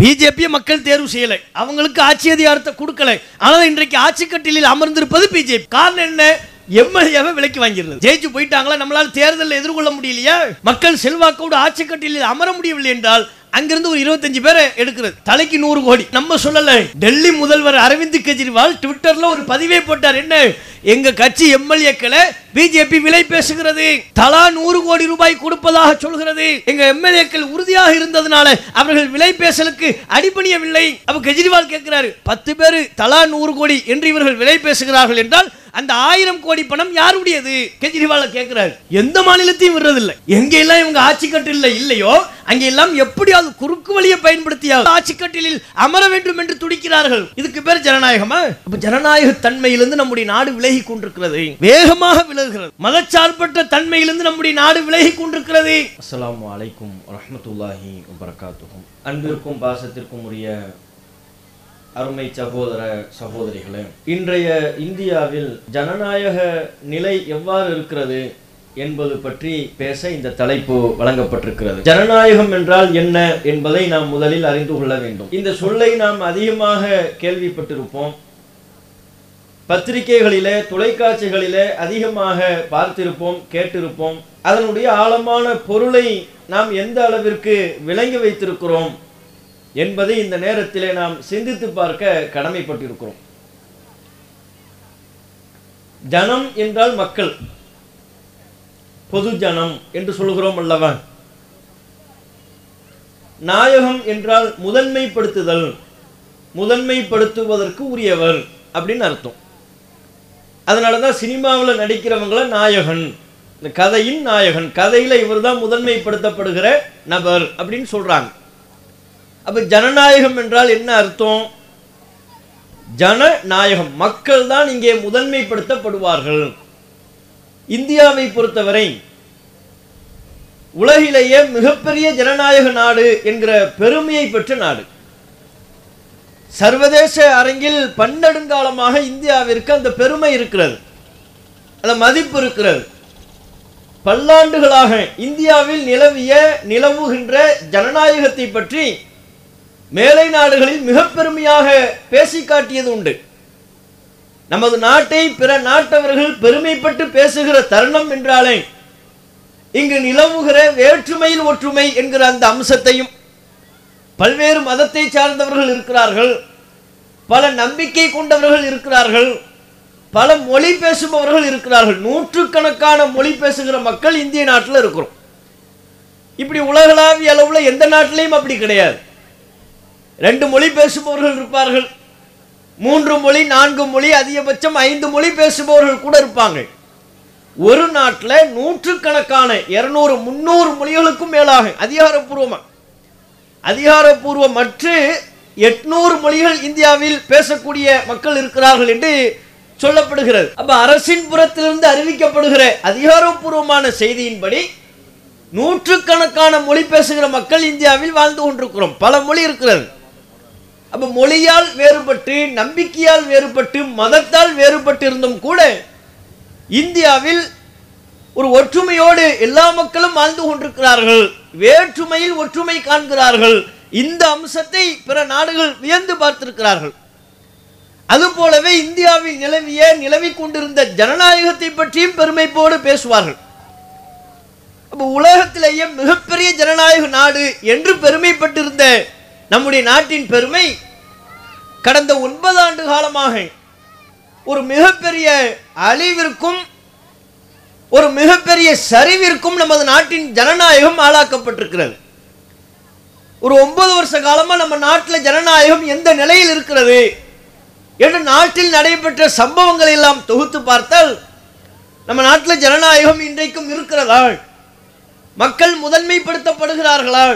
பிஜேபியை மக்கள் தேர்வு செய்யலை. அவங்களுக்கு ஆட்சி அதிகாரத்தை கொடுக்கலை. ஆனால் இன்றைக்கு ஆட்சி கட்டிலில் அமர்ந்திருப்பது பிஜேபி. காரணம் என்ன? எம்எல்ஏவை விலைக்கு வாங்கிடுறது. ஜெயிச்சு போயிட்டாங்களா? நம்மளால் தேர்தலில் எதிர்கொள்ள முடியலையா? மக்கள் செல்வாக்கோடு ஆட்சி கட்டிலில் அமர முடியவில்லை என்றால் அங்கிருந்து ஒரு இருபத்தஞ்சு பேரை எடுக்கிறது. தலைக்கு நூறு கோடி. நம்ம சொல்லல. டெல்லி முதல்வர் அரவிந்த் கெஜ்ரிவால் ட்விட்டர்ல ஒரு பதிவே போட்டார். என்ன? எங்க கட்சி எம்எல்ஏக்களை பிஜேபி விலை பேசுகிறது. தலா நூறு கோடி ரூபாய் கொடுப்பதாக சொல்கிறது. எங்க எம்எல்ஏக்கள் உறுதியாக இருந்ததுனால அவர்கள் விலை பேசலுக்கு அடிபணியவில்லை. அப்ப கெஜ்ரிவால் கேட்கிறாரு பத்து பேர் தலா நூறு கோடி என்று இவர்கள் விலை பேசுகிறார்கள் என்றால் அந்த ஆயிரம் கோடி பணம் யாருடையது? கெஜ்ரிவால கேட்கிறாரு எந்த மாநிலத்தையும் விடுறதில்லை. எங்கெல்லாம் இவங்க ஆட்சி கட்டில இல்லையோ அங்கெல்லாம் எப்படியாவது குறுக்கு வழியை பயன்படுத்தியாவது ஆட்சி கட்டிலில் அமர வேண்டும் என்று துடிக்கிறார்கள். இதுக்கு பேர் ஜனநாயகமா? அப்ப ஜனநாயக தன்மையிலிருந்து நம்முடைய நாடு விலகி கொண்டிருக்கிறது. வேகமாக விலகுகிறது. மதச்சார்பற்ற தன்மையிலிருந்து நம்முடைய நாடு விலகி கொண்டிருக்கிறது. அஸ்லாம் வலைக்கும் வரஹ்மத்துல்லாஹி வரகாத்துக்கும் அன்பிற்கும் பாசத்திற்கும் உரிய அருமை சகோதர சகோதரிகளே இன்றைய இந்தியாவில் ஜனநாயக நிலை எவ்வாறு இருக்கிறது என்பது பற்றி பேச இந்த தலைப்பு வழங்கப்பட்டிருக்கிறது. ஜனநாயகம் என்றால் என்ன என்பதை நாம் முதலில் அறிந்து கொள்ள வேண்டும். இந்த சொல்லை நாம் அதிகமாக கேள்விப்பட்டிருப்போம். பத்திரிகைகளிலே தொலைக்காட்சிகளிலே அதிகமாக பார்த்திருப்போம் கேட்டிருப்போம். அதனுடைய ஆழமான பொருளை நாம் எந்த அளவிற்கு விளங்கி வைத்திருக்கிறோம் என்பதை இந்த நேரத்திலே நாம் சிந்தித்து பார்க்க கடமைப்பட்டிருக்கிறோம். ஜனம் என்றால் மக்கள். பொது ஜனம் என்று சொல்கிறோம் அல்லவா? நாயகம் என்றால் முதன்மைப்படுத்துதல் முதன்மைப்படுத்துவதற்கு உரியவர் அப்படின்னு அர்த்தம். அதனால தான் சினிமாவில் நடிக்கிறவங்கள நாயகன் இந்த கதையின் நாயகன் கதையில் இவர் தான் முதன்மைப்படுத்தப்படுகிற நபர் அப்படின்னு சொல்கிறாங்க அப்போ ஜனநாயகம் என்றால் என்ன அர்த்தம்? ஜனநாயகம். மக்கள் தான் இங்கே முதன்மைப்படுத்தப்படுவார்கள். இந்தியாவை பொறுத்தவரை உலகிலேயே மிகப்பெரிய ஜனநாயக நாடு என்கிற பெருமையை பெற்ற நாடு. சர்வதேச அரங்கில் பன்னெடுங்காலமாக இந்தியாவிற்கு அந்த பெருமை இருக்கிறது. அந்த மதிப்பு இருக்கிறது. பல்லாண்டுகளாக இந்தியாவில் நிலவிய நிலவுகின்ற ஜனநாயகத்தை பற்றி மேலை நாடுகளில் மிக பெருமையாக பேசி காட்டியது உண்டு. நமது நாட்டை பிற நாட்டவர்கள் பெருமைப்பட்டு பேசுகிற தருணம் என்றாலே இங்கு நிலவுகிற வேற்றுமையில் ஒற்றுமை என்கிற அந்த அம்சத்தையும் பல்வேறு மதத்தை சார்ந்தவர்கள் இருக்கிறார்கள் பல நம்பிக்கை கொண்டவர்கள் இருக்கிறார்கள் பல மொழி பேசுபவர்கள் இருக்கிறார்கள். நூற்றுக்கணக்கான மொழி பேசுகிற மக்கள் இந்திய நாட்டில் இருக்கிறோம். இப்படி உலகளாவிய அளவில் எந்த நாட்டிலையும் அப்படி கிடையாது. ரெண்டு மொழி பேசுபவர்கள் இருப்பார்கள். மூன்று மொழி நான்கு மொழி அதிகபட்சம் ஐந்து மொழி பேசுபவர்கள் கூட இருப்பாங்க. ஒரு நாட்டில் நூற்றுக்கணக்கான இருநூறு முந்நூறு மொழிகளுக்கும் மேலாக அதிகாரப்பூர்வமாக அதிகாரப்பூர்வமற்ற எட்நூறு மொழிகள் இந்தியாவில் பேசக்கூடிய மக்கள் இருக்கிறார்கள் என்று சொல்லப்படுகிறது. அப்ப அரசின் புறத்திலிருந்து அறிவிக்கப்படுகிற அதிகாரப்பூர்வமான செய்தியின்படி நூற்றுக்கணக்கான மொழி பேசுகிற மக்கள் இந்தியாவில் வாழ்ந்து கொண்டிருக்கிறோம். பல மொழி இருக்கிறது. அப்ப மொழியால் வேறுபட்டு நம்பிக்கையால் வேறுபட்டு மதத்தால் வேறுபட்டு இருந்தும் கூட இந்தியாவில் ஒரு ஒற்றுமையோடு எல்லா மக்களும் வாழ்ந்து கொண்டிருக்கிறார்கள். வேற்றுமையில் ஒற்றுமை காண்கிறார்கள். இந்த அம்சத்தை பிற நாடுகள் வியந்து பார்த்திருக்கிறார்கள். அதுபோலவே இந்தியாவில் நிலவிய நிலவி கொண்டிருந்த ஜனநாயகத்தை பற்றியும் பெருமைப்போடு பேசுவார்கள். அப்போ உலகத்திலேயே மிகப்பெரிய ஜனநாயக நாடு என்று பெருமைப்பட்டிருந்த நம்முடைய நாட்டின் பெருமை கடந்த ஒன்பது ஆண்டு காலமாக ஒரு மிகப்பெரிய அழிவிற்கும் ஒரு மிகப்பெரிய சரிவிற்கும் நமது நாட்டின் ஜனநாயகம் ஆளாக்கப்பட்டிருக்கிறது. ஒரு ஒன்பது வருஷ காலமாக நம்ம நாட்டில் ஜனநாயகம் எந்த நிலையில் இருக்கிறது என்று நாட்டில் நடைபெற்ற சம்பவங்களை எல்லாம் தொகுத்து பார்த்தால் நம்ம நாட்டில் ஜனநாயகம் இன்றைக்கும் இருக்கிறதா மக்கள் முதன்மைப்படுத்தப்படுகிறார்களா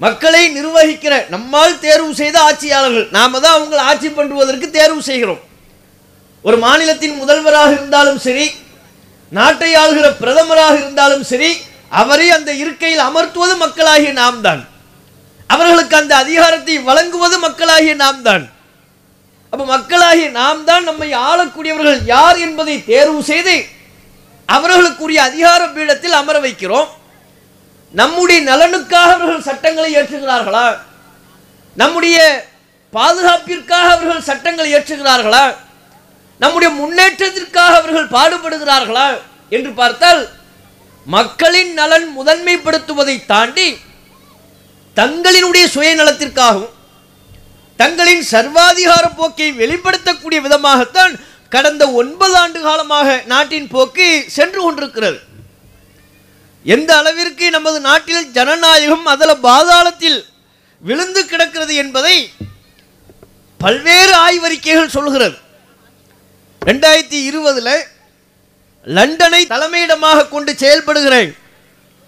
மக்களை நிர்வகிக்கிற நம்மால் தேர்வு செய்த ஆட்சியாளர்கள் நாம தான் அவங்களை ஆட்சி பண்ணுவதற்கு தேர்வு செய்கிறோம். ஒரு மாநிலத்தின் முதல்வராக இருந்தாலும் சரி நாட்டை ஆளுகிற பிரதமராக இருந்தாலும் சரி அவரை அந்த இருக்கையில் அமர்த்துவது மக்களாகிய நாம் தான் அவர்களுக்கு அந்த அதிகாரத்தை வழங்குவது மக்களாகிய நாம் தான் அப்ப மக்களாகிய நாம் தான் நம்மை ஆளக்கூடியவர்கள் யார் என்பதை தேர்வு செய்து அவர்களுக்குரிய அதிகார பீடத்தில் அமர வைக்கிறோம். நம்முடைய நலனுக்காக அவர்கள் சட்டங்களை ஏற்றுகிறார்களா நம்முடைய பாதுகாப்பிற்காக அவர்கள் சட்டங்களை ஏற்றுகிறார்களா நம்முடைய முன்னேற்றத்திற்காக அவர்கள் பாடுபடுகிறார்களா? என்று பார்த்தால் மக்களின் நலன் முதன்மைப்படுத்துவதை தாண்டி தங்களினுடைய சுயநலத்திற்காகவும் தங்களின் சர்வாதிகார போக்கை வெளிப்படுத்தக்கூடிய விதமாகத்தான் கடந்த ஒன்பது ஆண்டு காலமாக நாட்டின் போக்கு சென்று கொண்டிருக்கிறது. எந்த அளவிற்கு நமது நாட்டில் ஜனநாயகம் அதில் பாதாளத்தில் விழுந்து கிடக்கிறது என்பதை பல்வேறு ஆய்வறிக்கைகள் சொல்கிறது ரெண்டாயிரத்தி இருபதில் லண்டனை தலைமையிடமாக கொண்டு செயல்படுகிற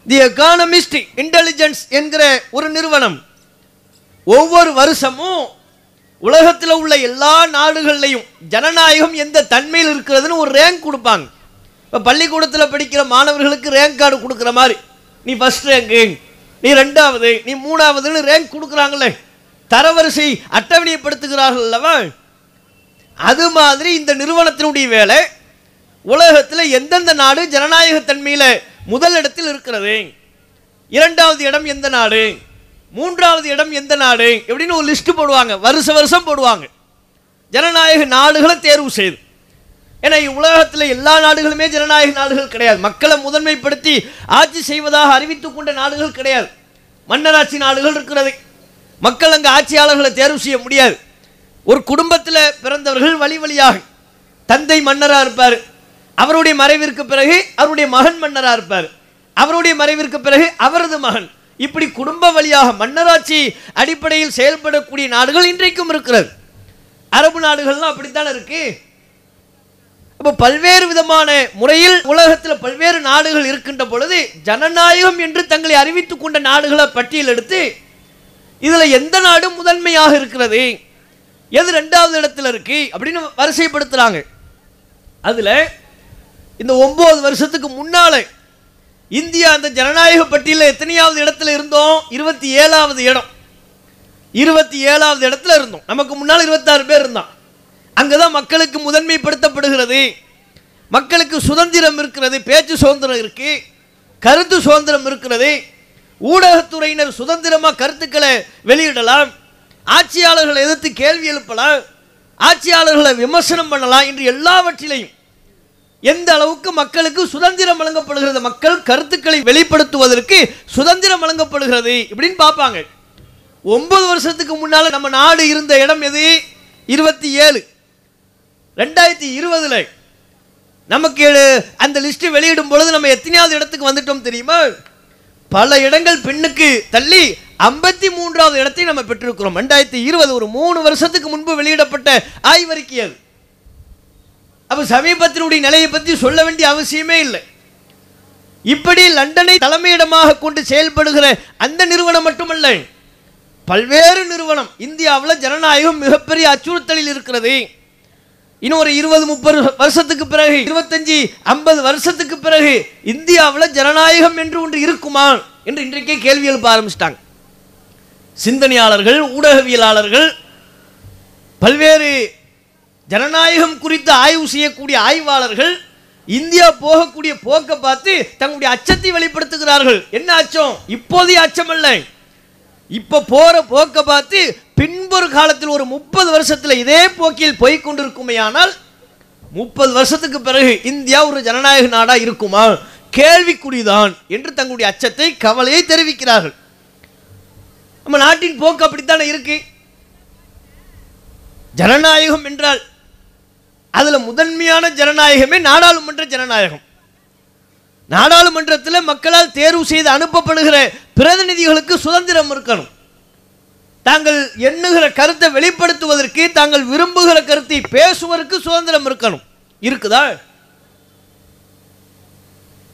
தி எக்கானமிஸ்ட் இன்டெலிஜென்ஸ் என்கிற ஒரு நிறுவனம். ஒவ்வொரு வருஷமும் உலகத்தில் உள்ள எல்லா நாடுகள்லையும் ஜனநாயகம் எந்த தன்மையில் இருக்கிறதுன்னு ஒரு ரேங்க் கொடுப்பாங்க. இப்போ பள்ளிக்கூடத்தில் படிக்கிற மாணவர்களுக்கு ரேங்க் கார்டு கொடுக்குற மாதிரி. நீ ஃபஸ்ட் ரேங்கு நீ ரெண்டாவது நீ மூணாவதுன்னு ரேங்க் கொடுக்குறாங்களே. தரவரிசை அட்டவணைப்படுத்துகிறார்கள் அல்லவா? அது மாதிரி இந்த நிறுவனத்தினுடைய வேலை உலகத்தில் எந்தெந்த நாடு ஜனநாயகத்தன்மையில் முதல் இடத்தில் இருக்கிறது? இரண்டாவது இடம் எந்த நாடு? மூன்றாவது இடம் எந்த நாடு? எப்படின்னு ஒரு லிஸ்ட் போடுவாங்க. வருஷ வருஷம் போடுவாங்க. ஜனநாயக நாடுகளை தேர்வு செய்து. ஏன்னா இவ்வுலகத்தில் எல்லா நாடுகளுமே ஜனநாயக நாடுகள் கிடையாது. மக்களை முதன்மைப்படுத்தி ஆட்சி செய்வதாக அறிவித்துக் கொண்ட நாடுகள் கிடையாது. மன்னராட்சி நாடுகள் இருக்கிறது. மக்கள் அங்கே ஆட்சியாளர்களை தேர்வு செய்ய முடியாது. ஒரு குடும்பத்தில் பிறந்தவர்கள் வழி வழியாக தந்தை மன்னராக இருப்பார். அவருடைய மறைவிற்கு பிறகு அவருடைய மகன் மன்னராக இருப்பார். அவருடைய மறைவிற்கு பிறகு அவரது மகன். இப்படி குடும்ப வழியாக மன்னராட்சி அடிப்படையில் செயல்படக்கூடிய நாடுகள் இன்றைக்கும் இருக்கிறது. அரபு நாடுகள்லாம் அப்படித்தானே இருக்குது அப்போ பல்வேறு விதமான முறையில் உலகத்தில் பல்வேறு நாடுகள் இருக்கின்ற பொழுது ஜனநாயகம் என்று தங்களை அறிவித்துக் கொண்ட நாடுகளை பட்டியல் எடுத்து இதில் எந்த நாடு முதன்மையாக இருக்கிறது? எது ரெண்டாவது இடத்துல இருக்கு? அப்படின்னு வரிசைப்படுத்துகிறாங்க அதில் இந்த ஒம்பது வருஷத்துக்கு முன்னால் இந்தியா அந்த ஜனநாயக பட்டியலில் எத்தனையாவது இடத்துல இருந்தோம்? இருபத்தி ஏழாவது இடம். இருபத்தி ஏழாவது இடத்துல இருந்தோம். நமக்கு முன்னால் இருபத்தாறு பேர் இருந்தான். அங்கதான் மக்களுக்கு முதன்மைப்படுத்தப்படுகிறது. மக்களுக்கு சுதந்திரம் இருக்கிறது பேச்சு சுதந்திரம் இருக்கு கருத்து சுதந்திரம் இருக்கிறது. ஊடகத்துறையினர் சுதந்திரமாக கருத்துக்களை வெளியிடலாம் ஆட்சியாளர்களை எதிர்த்து கேள்வி எழுப்பலாம் ஆட்சியாளர்களை விமர்சனம் பண்ணலாம் என்று எல்லாவற்றிலையும் எந்த அளவுக்கு மக்களுக்கு சுதந்திரம் வழங்கப்படுகிறது மக்கள் கருத்துக்களை வெளிப்படுத்துவதற்கு சுதந்திரம் வழங்கப்படுகிறது இப்படின்னு பார்ப்பாங்க. ஒன்பது வருஷத்துக்கு முன்னால நம்ம நாடு இருந்த இடம் எது? இருபத்தி ஏழு. ரெண்டாயிரத்தி இருபதுல நமக்கு அந்த லிஸ்ட் வெளியிடும் பொழுது நம்ம எத்தனையாவது இடத்துக்கு வந்துட்டோம் தெரியுமா? பல இடங்கள் பெண்ணுக்கு தள்ளி ஐம்பத்தி மூன்றாவது இடத்தை நம்ம பெற்றிருக்கிறோம். ரெண்டாயிரத்தி இருபது ஒரு மூணு வருஷத்துக்கு முன்பு வெளியிடப்பட்ட ஆய்வறிக்கை அது. அப்ப சமீபத்தினுடைய நிலையை பற்றி சொல்ல வேண்டிய அவசியமே இல்லை. இப்படி லண்டனை தலைமையிடமாக கொண்டு செயல்படுகிற அந்த நிறுவனம் மட்டுமல்ல பல்வேறு நிறுவனம் இந்தியாவில் ஜனநாயகம் மிகப்பெரிய அச்சுறுத்தலில் இருக்கிறது. இன்னும் ஒரு இருபது முப்பது வருஷத்துக்கு பிறகு இருபத்தஞ்சி ஐம்பது வருஷத்துக்கு பிறகு இந்தியாவில் ஜனநாயகம் என்று ஒன்று இருக்குமா என்று இன்றைக்கே கேள்வி எழுப்ப ஆரம்பிச்சிட்டாங்க. சிந்தனையாளர்கள் ஊடகவியலாளர்கள் பல்வேறு ஜனநாயகம் குறித்து ஆய்வு செய்யக்கூடிய ஆய்வாளர்கள் இந்தியா போகக்கூடிய போக்கை பார்த்து தங்களுடைய அச்சத்தை வெளிப்படுத்துகிறார்கள். என்ன அச்சம்? இப்போதைய அச்சம் இல்லை இப்ப போற போக்கை பார்த்து பின்பொரு காலத்தில் ஒரு முப்பது வருஷத்தில் இதே போக்கில் போய் ஆனால் முப்பது வருஷத்துக்கு பிறகு இந்தியா ஒரு ஜனநாயக நாடா இருக்குமா? கேள்விக்குறிதான் என்று தங்களுடைய அச்சத்தை கவலையை தெரிவிக்கிறார்கள். நம்ம நாட்டின் போக்கு அப்படித்தானே இருக்கு? ஜனநாயகம் என்றால் அதில் முதன்மையான ஜனநாயகமே நாடாளுமன்ற ஜனநாயகம். நாடாளுமன்றத்தில் மக்களால் தேர்வு செய்து அனுப்பப்படுகிற பிரதிநிதிகளுக்கு சுதந்திரம் இருக்கணும். தாங்கள் எண்ணுகிற கருத்தை வெளிப்படுத்துவதற்கு தாங்கள் விரும்புகிற கருத்தை பேசுவதற்கு சுதந்திரம் இருக்கணும். இருக்குதா?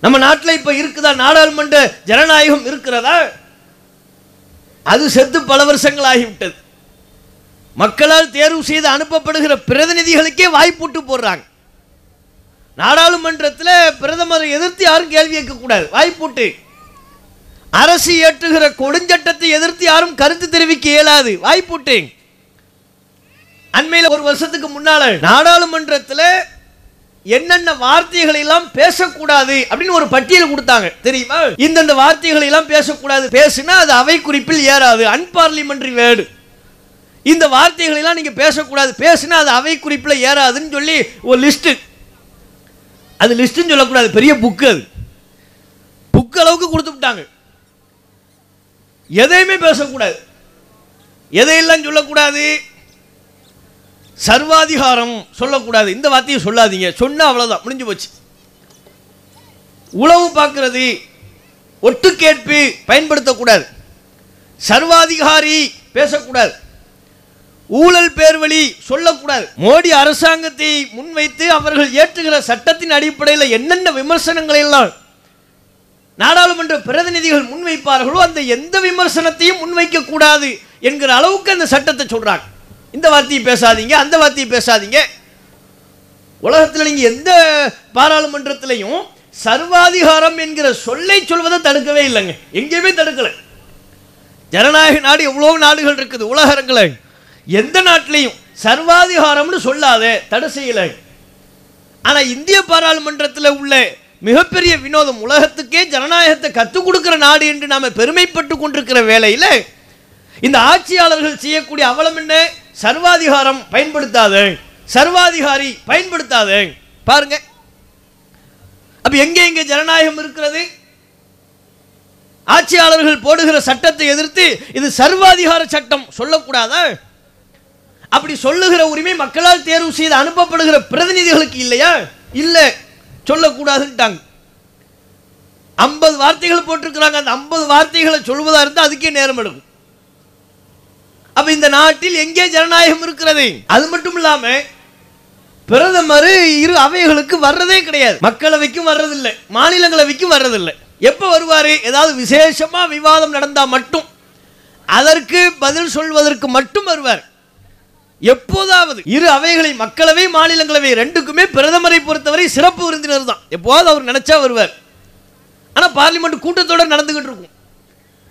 நம்ம நாட்டில் இப்ப இருக்குதா? நாடாளுமன்ற ஜனநாயகம் இருக்கிறதா? அது செத்து பல வருஷங்கள் ஆகிவிட்டது மக்களால் தேர்வு செய்து அனுப்பப்படுகிற பிரதிநிதிகளுக்கே வாய்ப்பூட்டு போடுறாங்க. நாடாளுமன்றத்தில் பிரதமரை எதிர்த்து யாரும் கேள்வி கேட்கக்கூடாது வாய்ப்பூட்டு அரசு ஏற்றுகிற கொடுஞ்சட்டத்தை எதிர்த்து யாரும் கருத்து தெரிவிக்க இயலாது. வாய்ப்புட்டேன் அண்மையில் ஒரு வருஷத்துக்கு முன்னால நாடாளுமன்றத்தில் என்னென்ன வார்த்தைகளை எல்லாம் பேசக்கூடாது அப்படின்னு ஒரு பட்டியல் கொடுத்தாங்க. தெரியுமா? இந்தந்த வார்த்தைகளை எல்லாம் பேசக்கூடாது. பேசுனா அது அவை குறிப்பில் ஏறாது. Unparliamentary word. இந்த வார்த்தைகளை எல்லாம் நீங்க பேசக்கூடாது. பேசினா அது அவை குறிப்பில் ஏறாதுன்னு சொல்லி ஒரு லிஸ்ட் அது லிஸ்ட்னு சொல்லக்கூடாது. பெரிய புக்கு அது. புக்கு அளவுக்கு கொடுத்து விட்டாங்க. எதையுமே பேசக்கூடாது. எதையெல்லாம் சொல்லக்கூடாது? சர்வாதிகாரம் சொல்லக்கூடாது. இந்த வார்த்தையை சொல்லாதீங்க. சொன்னால் அவ்வளோதான் முடிஞ்சு போச்சு. உளவு பார்க்கறது ஒட்டு கேட்பு பயன்படுத்தக்கூடாது. சர்வாதிகாரி பேசக்கூடாது. ஊழல் பேர்வழி சொல்லக்கூடாது. மோடி அரசாங்கத்தை முன்வைத்து அவர்கள் ஏற்றுகிற சட்டத்தின் அடிப்படையில் என்னென்ன விமர்சனங்களை எல்லாம் நாடாளுமன்ற பிரதிநிதிகள் முன்வைப்பார்களோ அந்த எந்த விமர்சனத்தையும் முன்வைக்க கூடாது என்கிற அளவுக்கு அந்த சட்டத்தை சொல்றாங்க. இந்த வார்த்தையை பேசாதீங்க அந்த வார்த்தையை பேசாதீங்க. உலகத்தில் நீங்க எந்த பாராளுமன்றத்திலையும் சர்வாதிகாரம் என்கிற சொல்லை சொல்வதை தடுக்கவே இல்லைங்க. எங்கேயுமே தடுக்கல. ஜனநாயக நாடு எவ்வளோ நாடுகள் இருக்குது உலக எந்த நாட்டிலையும் சர்வாதிகாரம்னு சொல்லாத தடை செய்யலை. ஆனால் இந்திய பாராளுமன்றத்தில் உள்ள மிகப்பெரிய வினோதம். உலகத்துக்கே ஜனநாயகத்தை கற்றுக் கொடுக்கிற நாடு என்று நாம பெருமைப்பட்டு கொண்டிருக்கிற வேலையில் இந்த ஆட்சியாளர்கள் செய்யக்கூடிய அவலம் என்ன? சர்வாதிகாரம் பயன்படுத்தாத. சர்வாதிகாரி பயன்படுத்தாத. பாருங்க. அப்ப எங்க எங்க ஜனநாயகம் இருக்கிறது? ஆட்சியாளர்கள் போடுகிற சட்டத்தை எதிர்த்து இது சர்வாதிகார சட்டம் சொல்லக்கூடாதா? அப்படி சொல்லுகிற உரிமை மக்களால் தேர்வு செய்து அனுப்பப்படுகிற பிரதிநிதிகளுக்கு இல்லையா? இல்ல. சொல்லக்கூடாதுன்ட்டாங்க. ஐம்பது வார்த்தைகள் போட்டிருக்கிறாங்க. அந்த ஐம்பது வார்த்தைகளை சொல்வதாக இருந்தால் அதுக்கே நேரம் எடுக்கும். அப்போ இந்த நாட்டில் எங்கே ஜனநாயகம் இருக்கிறது? அது மட்டும் இல்லாமல் பிரதமர் இரு அவைகளுக்கு வர்றதே கிடையாது. மக்களவைக்கும் வர்றதில்லை. மாநிலங்களவைக்கும் வர்றதில்லை. எப்போ வருவார்? ஏதாவது விசேஷமா விவாதம் நடந்தால் மட்டும். அதற்கு பதில் சொல்வதற்கு மட்டும் வருவார். எப்போதாவது இரு அவைகளை மக்களவை மாநிலங்களவை ரெண்டுக்குமே பிரதமரை பொறுத்தவரை சிறப்பு விருந்தினர் தான். எப்போதாவது அவர் நினைச்சா வருவார். ஆனால் பார்லிமெண்ட் கூட்டத்தொடர் நடந்துகிட்டு இருக்கும்.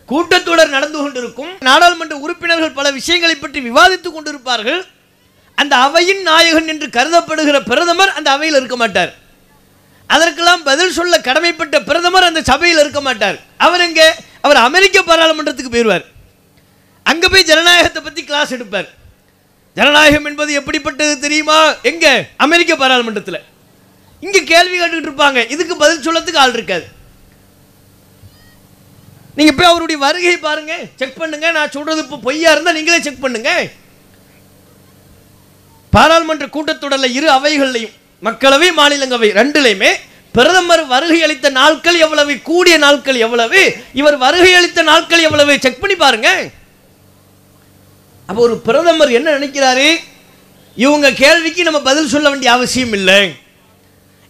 கூட்டத்தொடர் நடந்து கொண்டிருக்கும். நாடாளுமன்ற உறுப்பினர்கள் பல விஷயங்களை பற்றி விவாதித்துக் கொண்டிருப்பார்கள். அந்த அவையின் நாயகன் என்று கருதப்படுகிற பிரதமர் அந்த அவையில் இருக்க மாட்டார். அதற்கெல்லாம் பதில் சொல்ல கடமைப்பட்ட பிரதமர் அந்த சபையில் இருக்க மாட்டார். அவர் எங்கே? அவர் அமெரிக்க பாராளுமன்றத்துக்கு போயிடுவார். அங்கே போய் ஜனநாயகத்தை பற்றி கிளாஸ் எடுப்பார். ஜனநாயகம் என்பது எப்படிப்பட்டது தெரியுமா? எங்க? அமெரிக்க பாராளுமன்றத்தில். இங்க கேள்வி கேட்டுக்கிட்டு இருப்பாங்க. இதுக்கு பதில் சொல்லத்துக்கு ஆள் இருக்காது. நீங்க போய் அவருடைய வருகை பாருங்க. செக் பண்ணுங்க. நான் சொல்றது இப்போ பொய்யா இருந்தா நீங்களே செக் பண்ணுங்க. பாராளுமன்ற கூட்டத்தொடரில் இரு அவைகள்லையும் மக்களவை மாநிலங்களவை ரெண்டுலையுமே பிரதமர் வருகை அளித்த நாட்கள் எவ்வளவு? கூடிய நாட்கள் எவ்வளவு? இவர் வருகை அளித்த நாட்கள் எவ்வளவு? செக் பண்ணி பாருங்க. அப்போ ஒரு பிரதமர் என்ன நினைக்கிறாரு? இவங்க கேள்விக்கு நம்ம பதில் சொல்ல வேண்டிய அவசியம் இல்லை.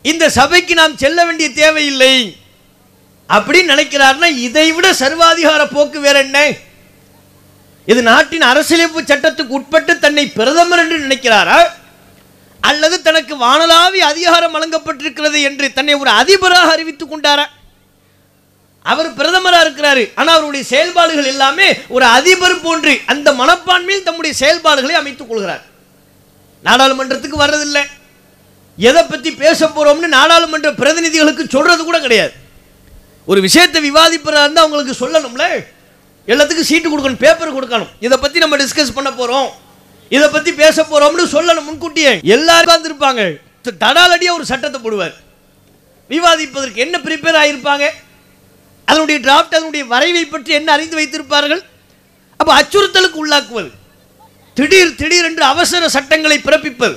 இந்த சபைக்கு நாம் செல்ல வேண்டிய தேவையில்லை. அப்படின்னு நினைக்கிறாருன்னா இதை விட சர்வாதிகார போக்கு வேற என்ன? இது நாட்டின் அரசியலமைப்பு சட்டத்துக்கு உட்பட்டு தன்னை பிரதமர் என்று நினைக்கிறாரா? அல்லது தனக்கு வானலாவி அதிகாரம் வழங்கப்பட்டிருக்கிறது என்று தன்னை ஒரு அதிபராக அறிவித்துக் கொண்டாரா? அவர் பிரதமராக இருக்கிறாரு. ஆனால் அவருடைய செயல்பாடுகள் எல்லாமே ஒரு அதிபர் போன்று அந்த மனப்பான்மையில் தம்முடைய செயல்பாடுகளை அமைத்துக் கொள்கிறார். நாடாளுமன்றத்துக்கு வர்றதில்லை. எதை பற்றி பேச போகிறோம்னு நாடாளுமன்ற பிரதிநிதிகளுக்கு சொல்கிறது கூட கிடையாது. ஒரு விஷயத்தை விவாதிப்பதாக இருந்தால் அவங்களுக்கு சொல்லணும்ல. எல்லாத்துக்கும் சீட்டு கொடுக்கணும் பேப்பர் கொடுக்கணும். இதை பற்றி நம்ம டிஸ்கஸ் பண்ண போகிறோம் இதை பற்றி பேச போகிறோம்னு சொல்லணும் முன்கூட்டியே. எல்லாரும் வந்திருப்பாங்க தடாலடியாக ஒரு சட்டத்தை போடுவார். விவாதிப்பதற்கு என்ன ப்ரிப்பேர் ஆகியிருப்பாங்க அதனுடைய டிராஃப்ட் அதனுடைய வரைவை பற்றி என்ன அறிந்து வைத்திருப்பார்கள்? அப்போ அச்சுறுத்தலுக்கு உள்ளாக்குவது. திடீர் திடீர் என்று அவசர சட்டங்களை பிறப்பிப்பது.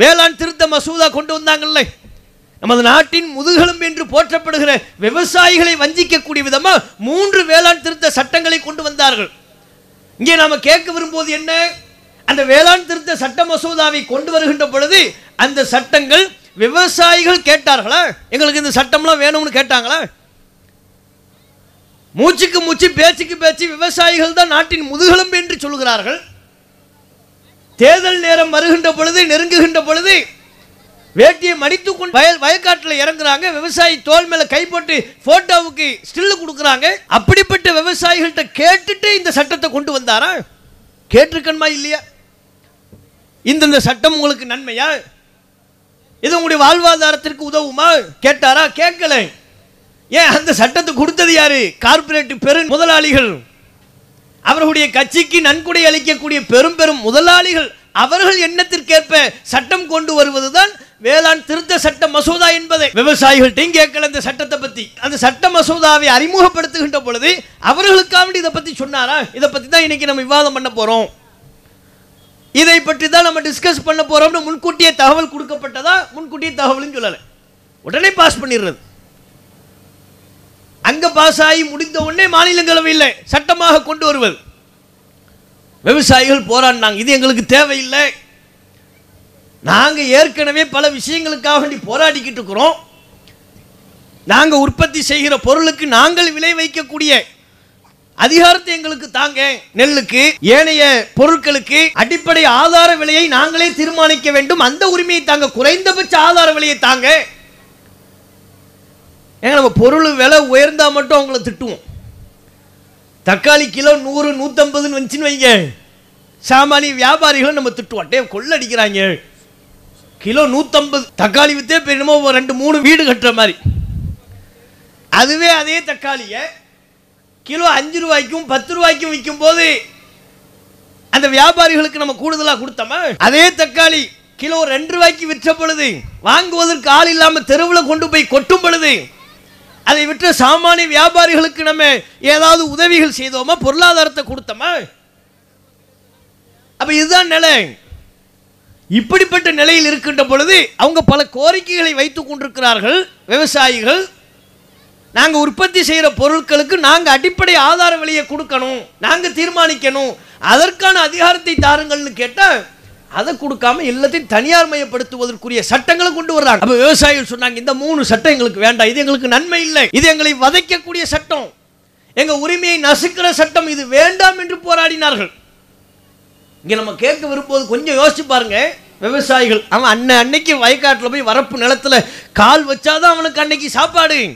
வேளாண் திருத்த மசோதா கொண்டு வந்தாங்கல்ல. நமது நாட்டின் முதுகெலும்பு என்று போற்றப்படுகிற விவசாயிகளை வஞ்சிக்கக்கூடிய விதமாக மூன்று வேளாண் திருத்த சட்டங்களை கொண்டு வந்தார்கள். இங்கே நாம் கேட்க விரும்புவது என்ன? அந்த வேளாண் திருத்த சட்ட மசோதாவை கொண்டு வருகின்ற பொழுது அந்த சட்டங்கள் விவசாயிகள் கேட்டார்களா? எங்களுக்கு இந்த சட்டம்லாம் வேணும்னு கேட்டாங்களா? மூச்சுக்கு மூச்சு பேச்சுக்கு பேச்சு விவசாயிகள் தான் நாட்டின் முதுகெலும்பு என்று சொல்கிறார்கள் தேர்தல் நேரம் வருகின்ற பொழுது நெருங்குகின்ற பொழுது வேட்டியை மடித்து கொண்டு வயல் வயக்காட்டில் இறங்குறாங்க. விவசாயி தோல் மேல கை போட்டு போட்டோவுக்கு ஸ்டில்லு கொடுக்குறாங்க. அப்படிப்பட்ட விவசாயிகள்கிட்ட கேட்டுட்டு இந்த சட்டத்தை கொண்டு வந்தாரா? கேட்டிருக்கணுமா இல்லையா? இந்தந்த சட்டம் உங்களுக்கு நன்மையா? இது உங்களுடைய வாழ்வாதாரத்திற்கு உதவுமா? கேட்டாரா? கேட்கல. ஏன் அந்த சட்டத்தை கொடுத்தது யாரு? கார்பரேட் பெரு முதலாளிகள். அவர்களுடைய கட்சிக்கு நன்கொடை அளிக்கக்கூடிய பெரும் பெரும் முதலாளிகள். அவர்கள் எண்ணத்திற்கேற்ப சட்டம் கொண்டு வருவதுதான் வேளாண் திருத்த சட்ட மசோதா என்பதை. விவசாயிகள்ட்டையும் கேட்கல அந்த சட்டத்தை பத்தி. அந்த சட்ட மசோதாவை அறிமுகப்படுத்துகின்ற பொழுது அவர்களுக்காக இதை பத்தி சொன்னாரா? இதை பத்தி தான் இன்னைக்கு நம்ம விவாதம் பண்ண போறோம். இதை பற்றி தான் நம்ம டிஸ்கஸ் பண்ண போறோம்னு முன்கூட்டியே தகவல் கொடுக்கப்பட்டதா? முன்கூட்டியே தகவலும் சொல்லலை. உடனே பாஸ் பண்ணிடுறது. அங்க பாஸ் ஆகி முடிந்த உடனே மாநிலங்களவையில் சட்டமாக கொண்டு வருவது. விவசாயிகள் போராடினாங்க. இது எங்களுக்கு தேவையில்லை. நாங்க ஏற்கனவே பல விஷயங்களுக்காக வேண்டி போராடிக்கிட்டு இருக்கிறோம். நாங்க உற்பத்தி செய்கிற பொருளுக்கு நாங்கள் விலை வைக்கக்கூடிய அதிகாரத்தை எங்களுக்கு தாங்க நெல்லுக்கு ஏனைய பொருட்களுக்கு அடிப்படை ஆதார விலையை நாங்களே தீர்மானிக்க வேண்டும். அந்த உரிமையை தாங்க குறைந்தபட்ச ஆதார விலையை தாங்க ஏங்க நம்ம பொருள் விலை உயர்ந்தால் மட்டும் அவங்கள திட்டுவோம். தக்காளி கிலோ நூறு நூற்றம்பதுன்னு வந்துச்சுன்னு வைங்க. சாமானிய வியாபாரிகளும் நம்ம திட்டுவோம். டே கொள்ளடிக்கிறாங்க. கிலோ நூற்றம்பது தக்காளி வித்தே பெரியமோ ஒரு ரெண்டு மூணு வீடு கட்டுற மாதிரி. அதுவே அதே தக்காளியை கிலோ அஞ்சு ரூபாய்க்கும் பத்து ரூபாய்க்கும் விற்கும் போது அந்த வியாபாரிகளுக்கு நம்ம கூடுதலாக கொடுத்தோமா? அதே தக்காளி கிலோ ரெண்டு ரூபாய்க்கு விற்ற பொழுது வாங்குவதற்கு ஆள் இல்லாமல் தெருவில் கொண்டு போய் கொட்டும் பொழுது அதை விற்ற சாமானிய வியாபாரிகளுக்கு நம்ம ஏதாவது உதவிகள் செய்தோமா? பொருளாதாரத்தை கொடுத்தோமா? அப்ப இதுதான் நிலை. இப்படிப்பட்ட நிலையில் இருக்கின்ற பொழுது அவங்க பல கோரிக்கைகளை வைத்துக் கொண்டிருக்கிறார்கள் விவசாயிகள். நாங்கள் உற்பத்தி செய்கிற பொருட்களுக்கு நாங்கள் அடிப்படை ஆதார விலையை கொடுக்கணும். நாங்கள் தீர்மானிக்கணும். அதற்கான அதிகாரத்தை தாருங்கள்னு கேட்டால் அதை கொடுக்காம எல்லாத்தையும் தனியார் மயப்படுத்துவதற்குரிய சட்டங்களும் கொண்டு வர்றாங்க. அப்ப விவசாயிகள் சொன்னாங்க இந்த மூணு சட்டம் எங்களுக்கு வேண்டாம். இது எங்களுக்கு நன்மை இல்லை. இது எங்களை வதைக்கக்கூடிய சட்டம். எங்க உரிமையை நசுக்கிற சட்டம். இது வேண்டாம் என்று போராடினார்கள். இங்க நம்ம கேட்க விரும்புவது கொஞ்சம் யோசிச்சு பாருங்க விவசாயிகள். அவன் அன்ன அன்னைக்கு வயக்காட்டில் போய் வரப்பு நிலத்துல கால் வச்சாதான் அவனுக்கு அன்னைக்கு சாப்பாடு.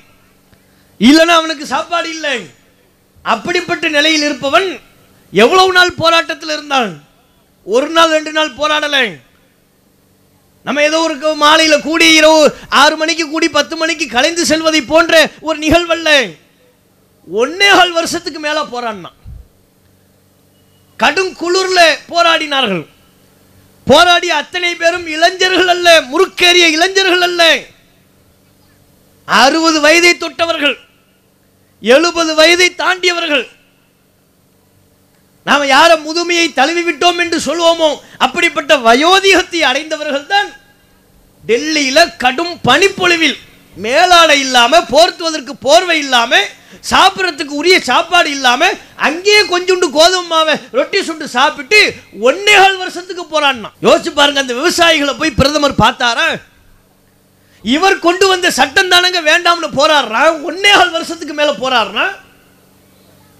இல்லைன்னா அவனுக்கு சாப்பாடு இல்லை. அப்படிப்பட்ட நிலையில் இருப்பவன் எவ்வளவு நாள் போராட்டத்தில் இருந்தான்? ஒரு நாள் ரெண்டு நாள் போராடலை. நம்ம ஏதோ ஒரு மாலையில் மாலையில கூடி இரவு ஆறு மணிக்கு கூடி பத்து மணிக்கு கலைந்து செல்வதை போன்ற ஒரு நிகழ்வல்ல. ஒன்னேகால் வருஷத்துக்கு மேல போராடினான் கடும் குளிர்ல போராடினார்கள். போராடிய அத்தனை பேரும் இளைஞர்கள் அல்ல முறுக்கேறிய இளைஞர்கள் அல்ல. அறுபது வயதை தொட்டவர்கள் எழுபது வயதை தாண்டியவர்கள். நாம் யாரை முதுமையை தழுவி விட்டோம் என்று சொல்வோமோ அப்படிப்பட்ட வயோதிகத்தை அடைந்தவர்கள் தான் டெல்லியில் கடும் பனிப்பொழிவில் மேலாடை இல்லாமல் போர்த்துவதற்கு போர்வை இல்லாமல் சாப்பிட்றதுக்கு உரிய சாப்பாடு இல்லாமல் அங்கேயே கொஞ்சோண்டு கோதுமை மாவை ரொட்டி சுண்டு சாப்பிட்டு ஒன்னேகால் வருஷத்துக்கு போறான்னா. யோசிச்சு பாருங்க அந்த விவசாயிகளை போய் பிரதமர் பார்த்தாரா? இவர் கொண்டு வந்த சட்டம் தானங்க வேண்டாம்னு போராடுறா ஒன்னேகால் வருஷத்துக்கு மேலே போராடுறான்